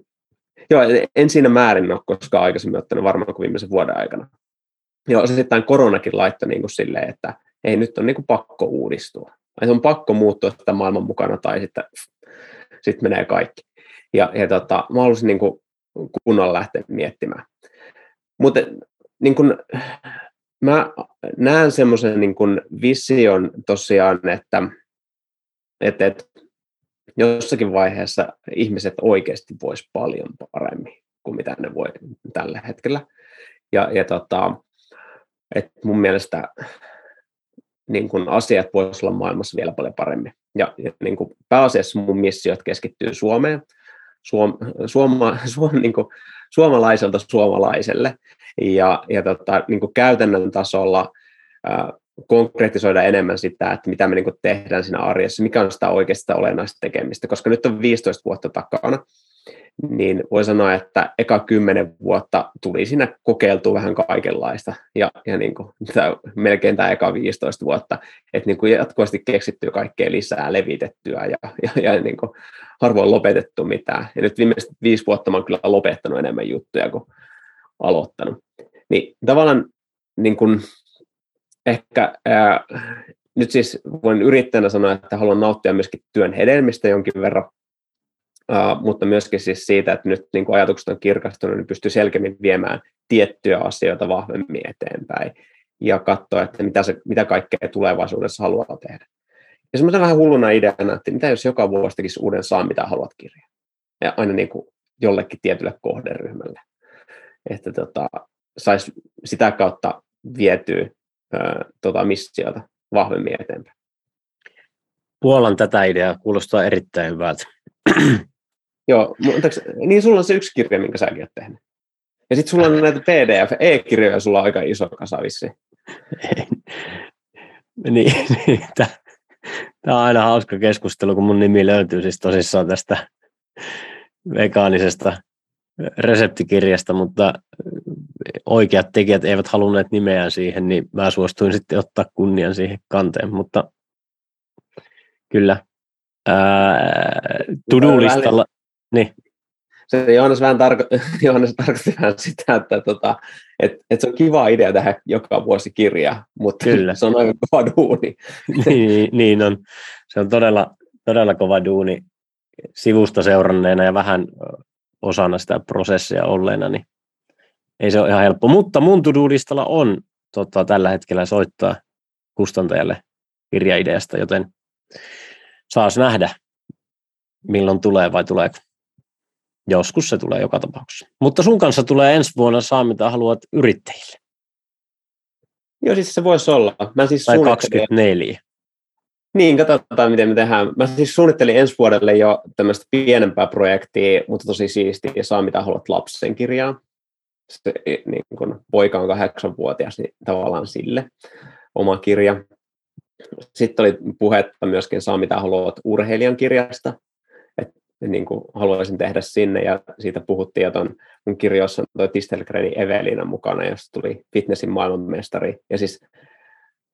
joo, en siinä määrin ole koskaan aikaisemmin ottanut varmaan kuin viimeisen vuoden aikana. Ja osittain koronakin laittoi niin kuin silleen, että ei nyt on niin kuin pakko uudistua. Että on pakko muuttua sitä maailman mukana tai sitten sit menee kaikki. Ja, ja tota, mä haluaisin niin kuin kunnolla lähteä miettimään. Mutta niin kuin, mä näen semmoisen niin kuin vision tosiaan, että, että, että jossakin vaiheessa ihmiset oikeasti vois paljon paremmin kuin mitä ne voi tällä hetkellä. Ja, ja tota, että mun mielestä niin kun asiat voisivat olla maailmassa vielä paljon paremmin. Ja, ja niin kun pääasiassa mun missiot keskittyy Suomeen, suom, suoma, suom, niin kun, suomalaiselta suomalaiselle. Ja, ja tota, niin käytännön tasolla ää, konkretisoida enemmän sitä, että mitä me niin tehdään siinä arjessa, mikä on sitä oikeasta olennaista tekemistä, koska nyt on 15 vuotta takana, niin voi sanoa, että eka kymmenen vuotta tuli siinä kokeiltua vähän kaikenlaista, ja, ja niin kuin, melkein tämä eka 15 vuotta, että niin kuin jatkuvasti keksittyä kaikkea lisää, levitettyä, ja, ja, ja niin kuin harvoin lopetettu mitään. Ja nyt viimeiset viisi vuotta mä olen kyllä lopettanut enemmän juttuja kuin aloittanut. Niin tavallaan niin kuin, ehkä ää, nyt siis voin yrittäjänä sanoa, että haluan nauttia myöskin työn hedelmistä jonkin verran, Uh, mutta myöskin siis siitä, että nyt niin kuin ajatukset on kirkastunut, niin pystyy selkeämmin viemään tiettyjä asioita vahvemmin eteenpäin ja katsoa, että mitä, se, mitä kaikkea tulevaisuudessa haluaa tehdä. Ja semmoisen vähän hulluna ideana, että mitä jos joka vuosi tekisi uuden saa, mitä haluat kirjaa. Ja aina niin kuin jollekin tietylle kohderyhmälle. Että tota, saisi sitä kautta vietyä tota missiota vahvemmin eteenpäin. Puolan tätä ideaa kuulostaa erittäin hyvältä. Joo, mutta niin sulla on se yksi kirja, minkä säkin oot tehnyt. Ja sitten sulla on näitä PDF, e-kirjoja, sulla on aika iso kasa vissiin. niin, niin tämä on aina hauska keskustelu, kun mun nimi löytyy siis tosissaan tästä vegaanisesta reseptikirjasta, mutta oikeat tekijät eivät halunneet nimeään siihen, niin mä suostuin sitten ottaa kunnian siihen kanteen, mutta kyllä to-do-listalla, niin. Se Johannes vähän tarko- Johannes tarkoitti vähän sitä, että tota, et, et se on kiva idea tehdä joka vuosi kirja, mutta Kyllä. se on aika kova duuni. niin, niin on. Se on todella, todella kova duuni sivusta seuranneena ja vähän osana sitä prosessia olleena, niin ei se ole ihan helppo. Mutta mun to on tota, tällä hetkellä soittaa kustantajalle kirjaideasta, joten saas nähdä, milloin tulee vai tuleeko. Joskus se tulee joka tapauksessa. Mutta sun kanssa tulee ensi vuonna saa mitä haluat yrittäjille. Joo, siis se voisi olla. Mä siis tai 24. Niin, katsotaan miten me tehdään. Mä siis suunnittelin ensi vuodelle jo tämmöistä pienempää projektia, mutta tosi siistiä, saa mitä haluat lapsen kirjaa. Se, niin kun poika on kahdeksanvuotias, niin tavallaan sille oma kirja. Sitten oli puhetta myöskin saa mitä haluat urheilijan kirjasta, niin kuin haluaisin tehdä sinne ja siitä puhuttiin, että on mun kirjoissa toi Tistelgreni Evelina mukana, josta tuli fitnessin maailmanmestari. Ja siis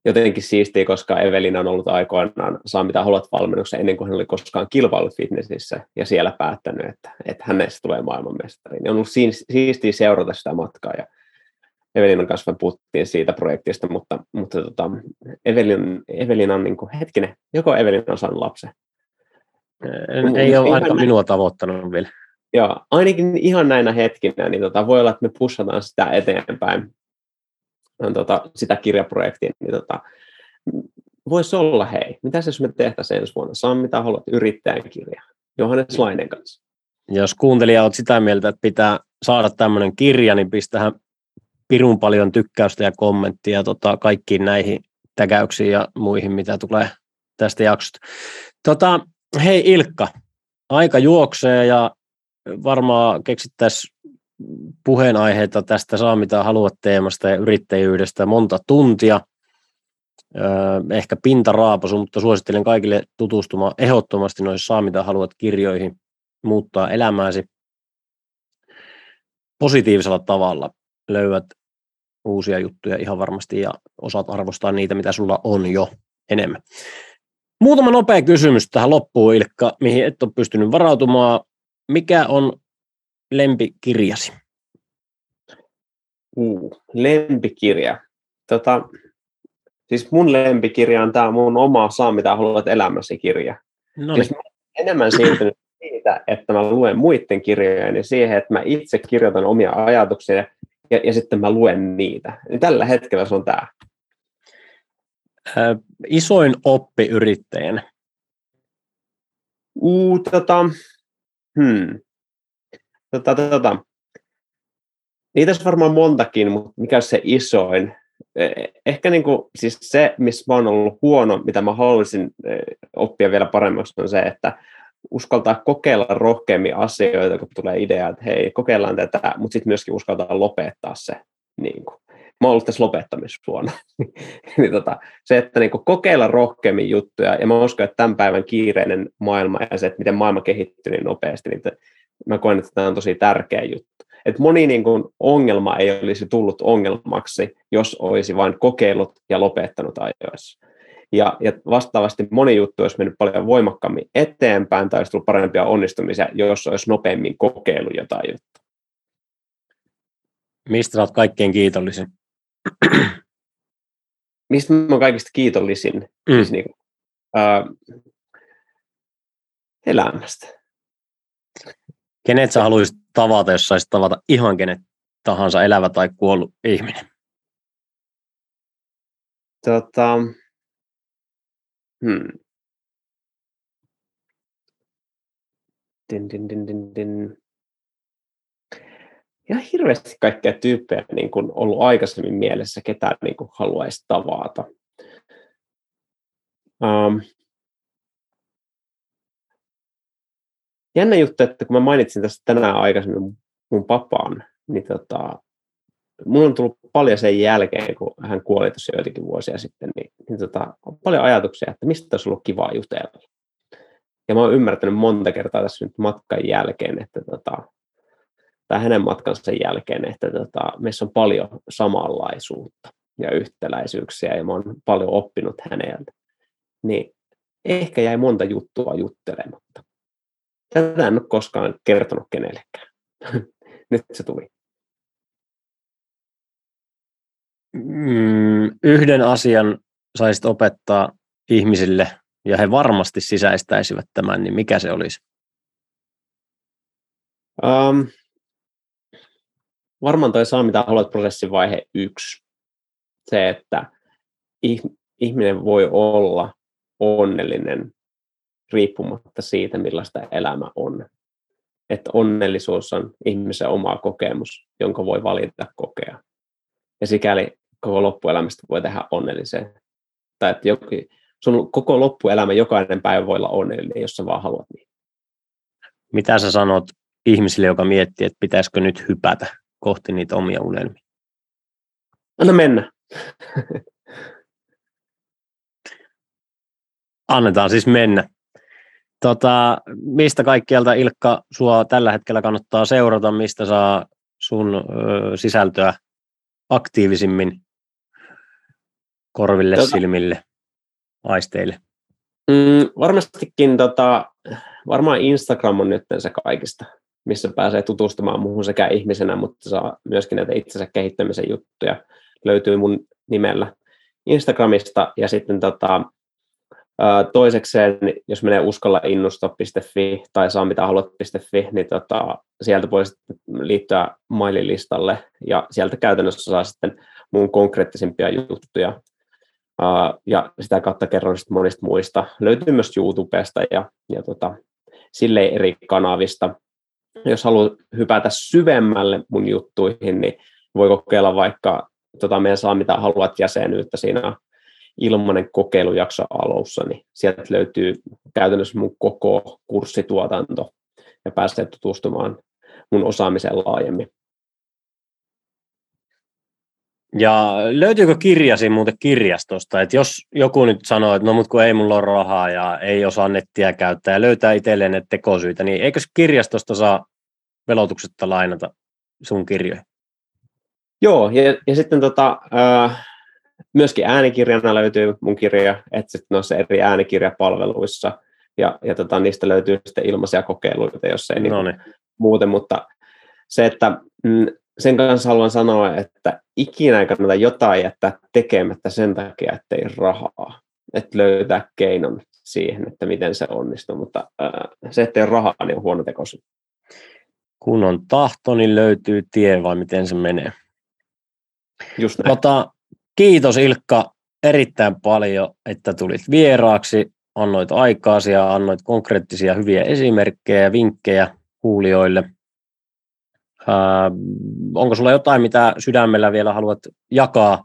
jotenkin siistiä, koska Evelina on ollut aikoinaan saa mitä haluat valmennuksen ennen kuin hän oli koskaan kilpailut fitnessissä ja siellä päättänyt, että, että hänestä tulee maailmanmestari. Niin on ollut siistiä seurata sitä matkaa ja Evelinan kanssa puhuttiin siitä projektista, mutta, mutta tota, Evelin, Evelina on niin kuin, hetkinen, joko Evelina on saanut lapsen? Ei ole aika minua tavoittanut vielä. Joo, ainakin ihan näinä hetkinä, niin tota, voi olla, että me pushataan sitä eteenpäin. tota, sitä kirjaprojektia, niin tota, voisi olla, hei, mitä jos me tehtäisiin ensi vuonna? Saa mitä haluat, yrittäjän kirja. Johannes Lainen kanssa. Jos kuuntelija on sitä mieltä, että pitää saada tämmöinen kirja, niin pistähän pirun paljon tykkäystä ja kommenttia tota, kaikkiin näihin täkäyksiin ja muihin, mitä tulee tästä jaksosta. Tota, hei Ilkka, aika juoksee ja varmaan keksittäisiin puheenaiheita tästä saa mitä haluat teemasta ja yrittäjyydestä monta tuntia. Ehkä pintaraapasu, mutta suosittelen kaikille tutustumaan ehdottomasti noihin saa mitä haluat kirjoihin muuttaa elämääsi positiivisella tavalla. Löydät uusia juttuja ihan varmasti ja osaat arvostaa niitä, mitä sulla on jo enemmän. Muutama nopea kysymys tähän loppuun, Ilkka, mihin et ole pystynyt varautumaan. Mikä on lempikirjasi? Uh, lempikirja. Tota, siis mun lempikirja on tämä mun oma Saa mitä haluat elämäsi kirja. No niin. enemmän siirtynyt siitä, että mä luen muiden kirjoja, niin siihen, että mä itse kirjoitan omia ajatuksia ja, ja sitten mä luen niitä. Niin tällä hetkellä se on tämä. Isoin oppi yrittäjänä? Uh, tota, hmm. tota, tota. Niitä olisi varmaan montakin, mutta mikä se isoin? E, ehkä niin kuin, siis se, missä oon ollut huono, mitä mä haluaisin e, oppia vielä paremmaksi, on se, että uskaltaa kokeilla rohkeammin asioita, kun tulee idea, että hei, kokeillaan tätä, mutta sitten myöskin uskaltaa lopettaa se. Niin kuin. Mä oon ollut tässä lopettamisvuonna. niin tota, se, että niin kokeilla rohkeammin juttuja, ja mä uskon, että tämän päivän kiireinen maailma ja se, että miten maailma kehittyy niin nopeasti, niin mä koen, että tämä on tosi tärkeä juttu. Että moni niin kuin, ongelma ei olisi tullut ongelmaksi, jos olisi vain kokeillut ja lopettanut ajoissa. Ja, ja vastaavasti moni juttu olisi mennyt paljon voimakkaammin eteenpäin tai olisi tullut parempia onnistumisia, jos olisi nopeammin kokeilu jotain juttua. Mistä olet kaikkein kiitollisin? Mistä mä olen kaikista kiitollisin? Mm. Siis niin, äh, elämästä. Kenet sä haluaisit tavata, jos saisit tavata ihan kenet tahansa elävä tai kuollut ihminen? Tota, Hmm. Din, din, din, din, din. Ja hirveästi kaikkea tyyppejä niin kuin ollut aikaisemmin mielessä, ketä niin kuin haluaisi tavata. Um, jännä juttu, että kun mä mainitsin tästä tänään aikaisemmin mun papaan, niin tota, mulla on tullut paljon sen jälkeen, kun hän kuoli tuossa joitakin vuosia sitten, niin, niin tota, on paljon ajatuksia, että mistä olisi ollut kivaa jutella. Ja mä oon ymmärtänyt monta kertaa tässä nyt matkan jälkeen, että tota, tai hänen matkansa jälkeen, että tota, meissä on paljon samanlaisuutta ja yhtäläisyyksiä, ja mä oon paljon oppinut häneltä. Niin ehkä jäi monta juttua juttelematta. Tätä en ole koskaan kertonut kenellekään. Nyt se tuli. mm, yhden asian saisit opettaa ihmisille ja he varmasti sisäistäisivät tämän, niin mikä se olisi? Um, varmaan toi saa mitä haluat prosessin vaihe yksi. Se, että ihminen voi olla onnellinen riippumatta siitä, millaista elämä on. Että onnellisuus on ihmisen oma kokemus, jonka voi valita kokea. Ja sikäli koko loppuelämästä voi tehdä onnellisen. Tai että sun koko loppuelämä, jokainen päivä voi olla onnellinen, jos sä vaan haluat niin. Mitä sä sanot ihmisille, joka miettii, että pitäisikö nyt hypätä kohti niitä omia unelmia? Anna mennä. Annetaan siis mennä. Tota, mistä kaikkialta Ilkka sua tällä hetkellä kannattaa seurata, mistä saa sun ö, sisältöä aktiivisimmin korville, tota, silmille, aisteille? Mm, varmastikin, tota, varmaan Instagram on nyt se kaikista, missä pääsee tutustumaan muuhun sekä ihmisenä, mutta saa myöskin näitä itsensä kehittämisen juttuja. Löytyy mun nimellä Instagramista ja sitten tota, Toisekseen, jos menee uskalla innosta.fi tai saa mitä haluat.fi, niin tota, sieltä voi liittyä maililistalle ja sieltä käytännössä saa sitten mun konkreettisimpia juttuja. Ja sitä kautta kerron sitten monista muista. Löytyy myös YouTubesta ja, ja tota, silleen eri kanavista. Jos haluat hypätä syvemmälle mun juttuihin, niin voi kokeilla vaikka tota, meidän saa mitä haluat jäsenyyttä siinä ilmainen kokeilujakso alussa, niin sieltä löytyy käytännössä mun koko kurssituotanto ja pääsee tutustumaan mun osaamiseen laajemmin. Ja löytyykö kirjasi muuten kirjastosta, että jos joku nyt sanoo, että no mut kun ei mulla ole rahaa ja ei osaa nettiä käyttää ja löytää itselleen ne tekosyitä, niin eikö kirjastosta saa velotuksetta lainata sun kirjoja? Joo, ja, ja sitten tota, äh, myöskin äänikirjana löytyy mun kirja, että sitten noissa eri äänikirjapalveluissa, ja, ja tota, niistä löytyy sitten ilmaisia kokeiluita, jos ei niin muuten, mutta se, että mm, sen kanssa haluan sanoa, että ikinä ei kannata jotain jättää tekemättä sen takia, että ei rahaa. Että löytää keinon siihen, että miten se onnistuu, mutta äh, se, että ei rahaa, niin on huono tekosi. Kun on tahto, niin löytyy tie, vai miten se menee? Just näin. Tota, kiitos Ilkka erittäin paljon, että tulit vieraaksi, annoit aikaasi ja annoit konkreettisia hyviä esimerkkejä ja vinkkejä kuulijoille. Ää, onko sulla jotain, mitä sydämellä vielä haluat jakaa?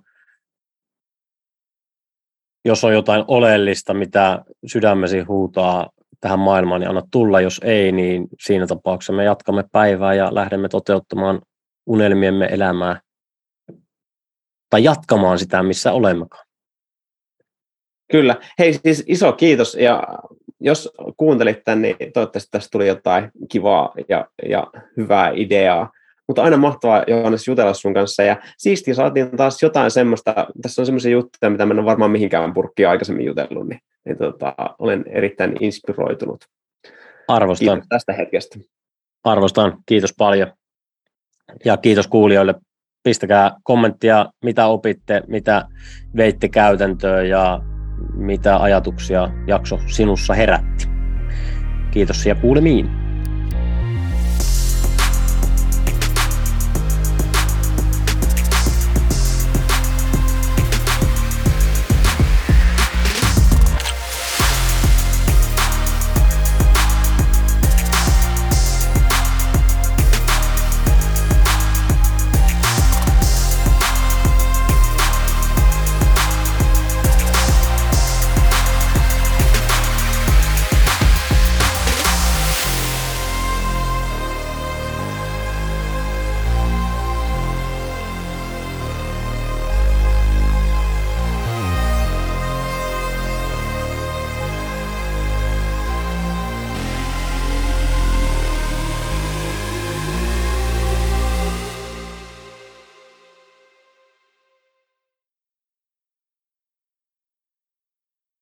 Jos on jotain oleellista, mitä sydämesi huutaa tähän maailmaan, niin anna tulla. Jos ei, niin siinä tapauksessa me jatkamme päivää ja lähdemme toteuttamaan unelmiemme elämää tai jatkamaan sitä, missä olemmekaan. Kyllä. Hei, siis iso kiitos. Ja jos kuuntelit tämän, niin toivottavasti tästä tuli jotain kivaa ja, ja hyvää ideaa. Mutta aina mahtavaa, Johannes, jutella sun kanssa. Ja siistiä saatiin taas jotain semmoista, tässä on semmoisia juttuja, mitä mä en ole varmaan mihinkään purkkiin aikaisemmin jutellut, niin, niin tota, olen erittäin inspiroitunut. Arvostan. Kiitos tästä hetkestä. Arvostan, kiitos paljon. Ja kiitos kuulijoille pistäkää kommenttia, mitä opitte, mitä veitte käytäntöön ja mitä ajatuksia jakso sinussa herätti. Kiitos ja kuulemiin.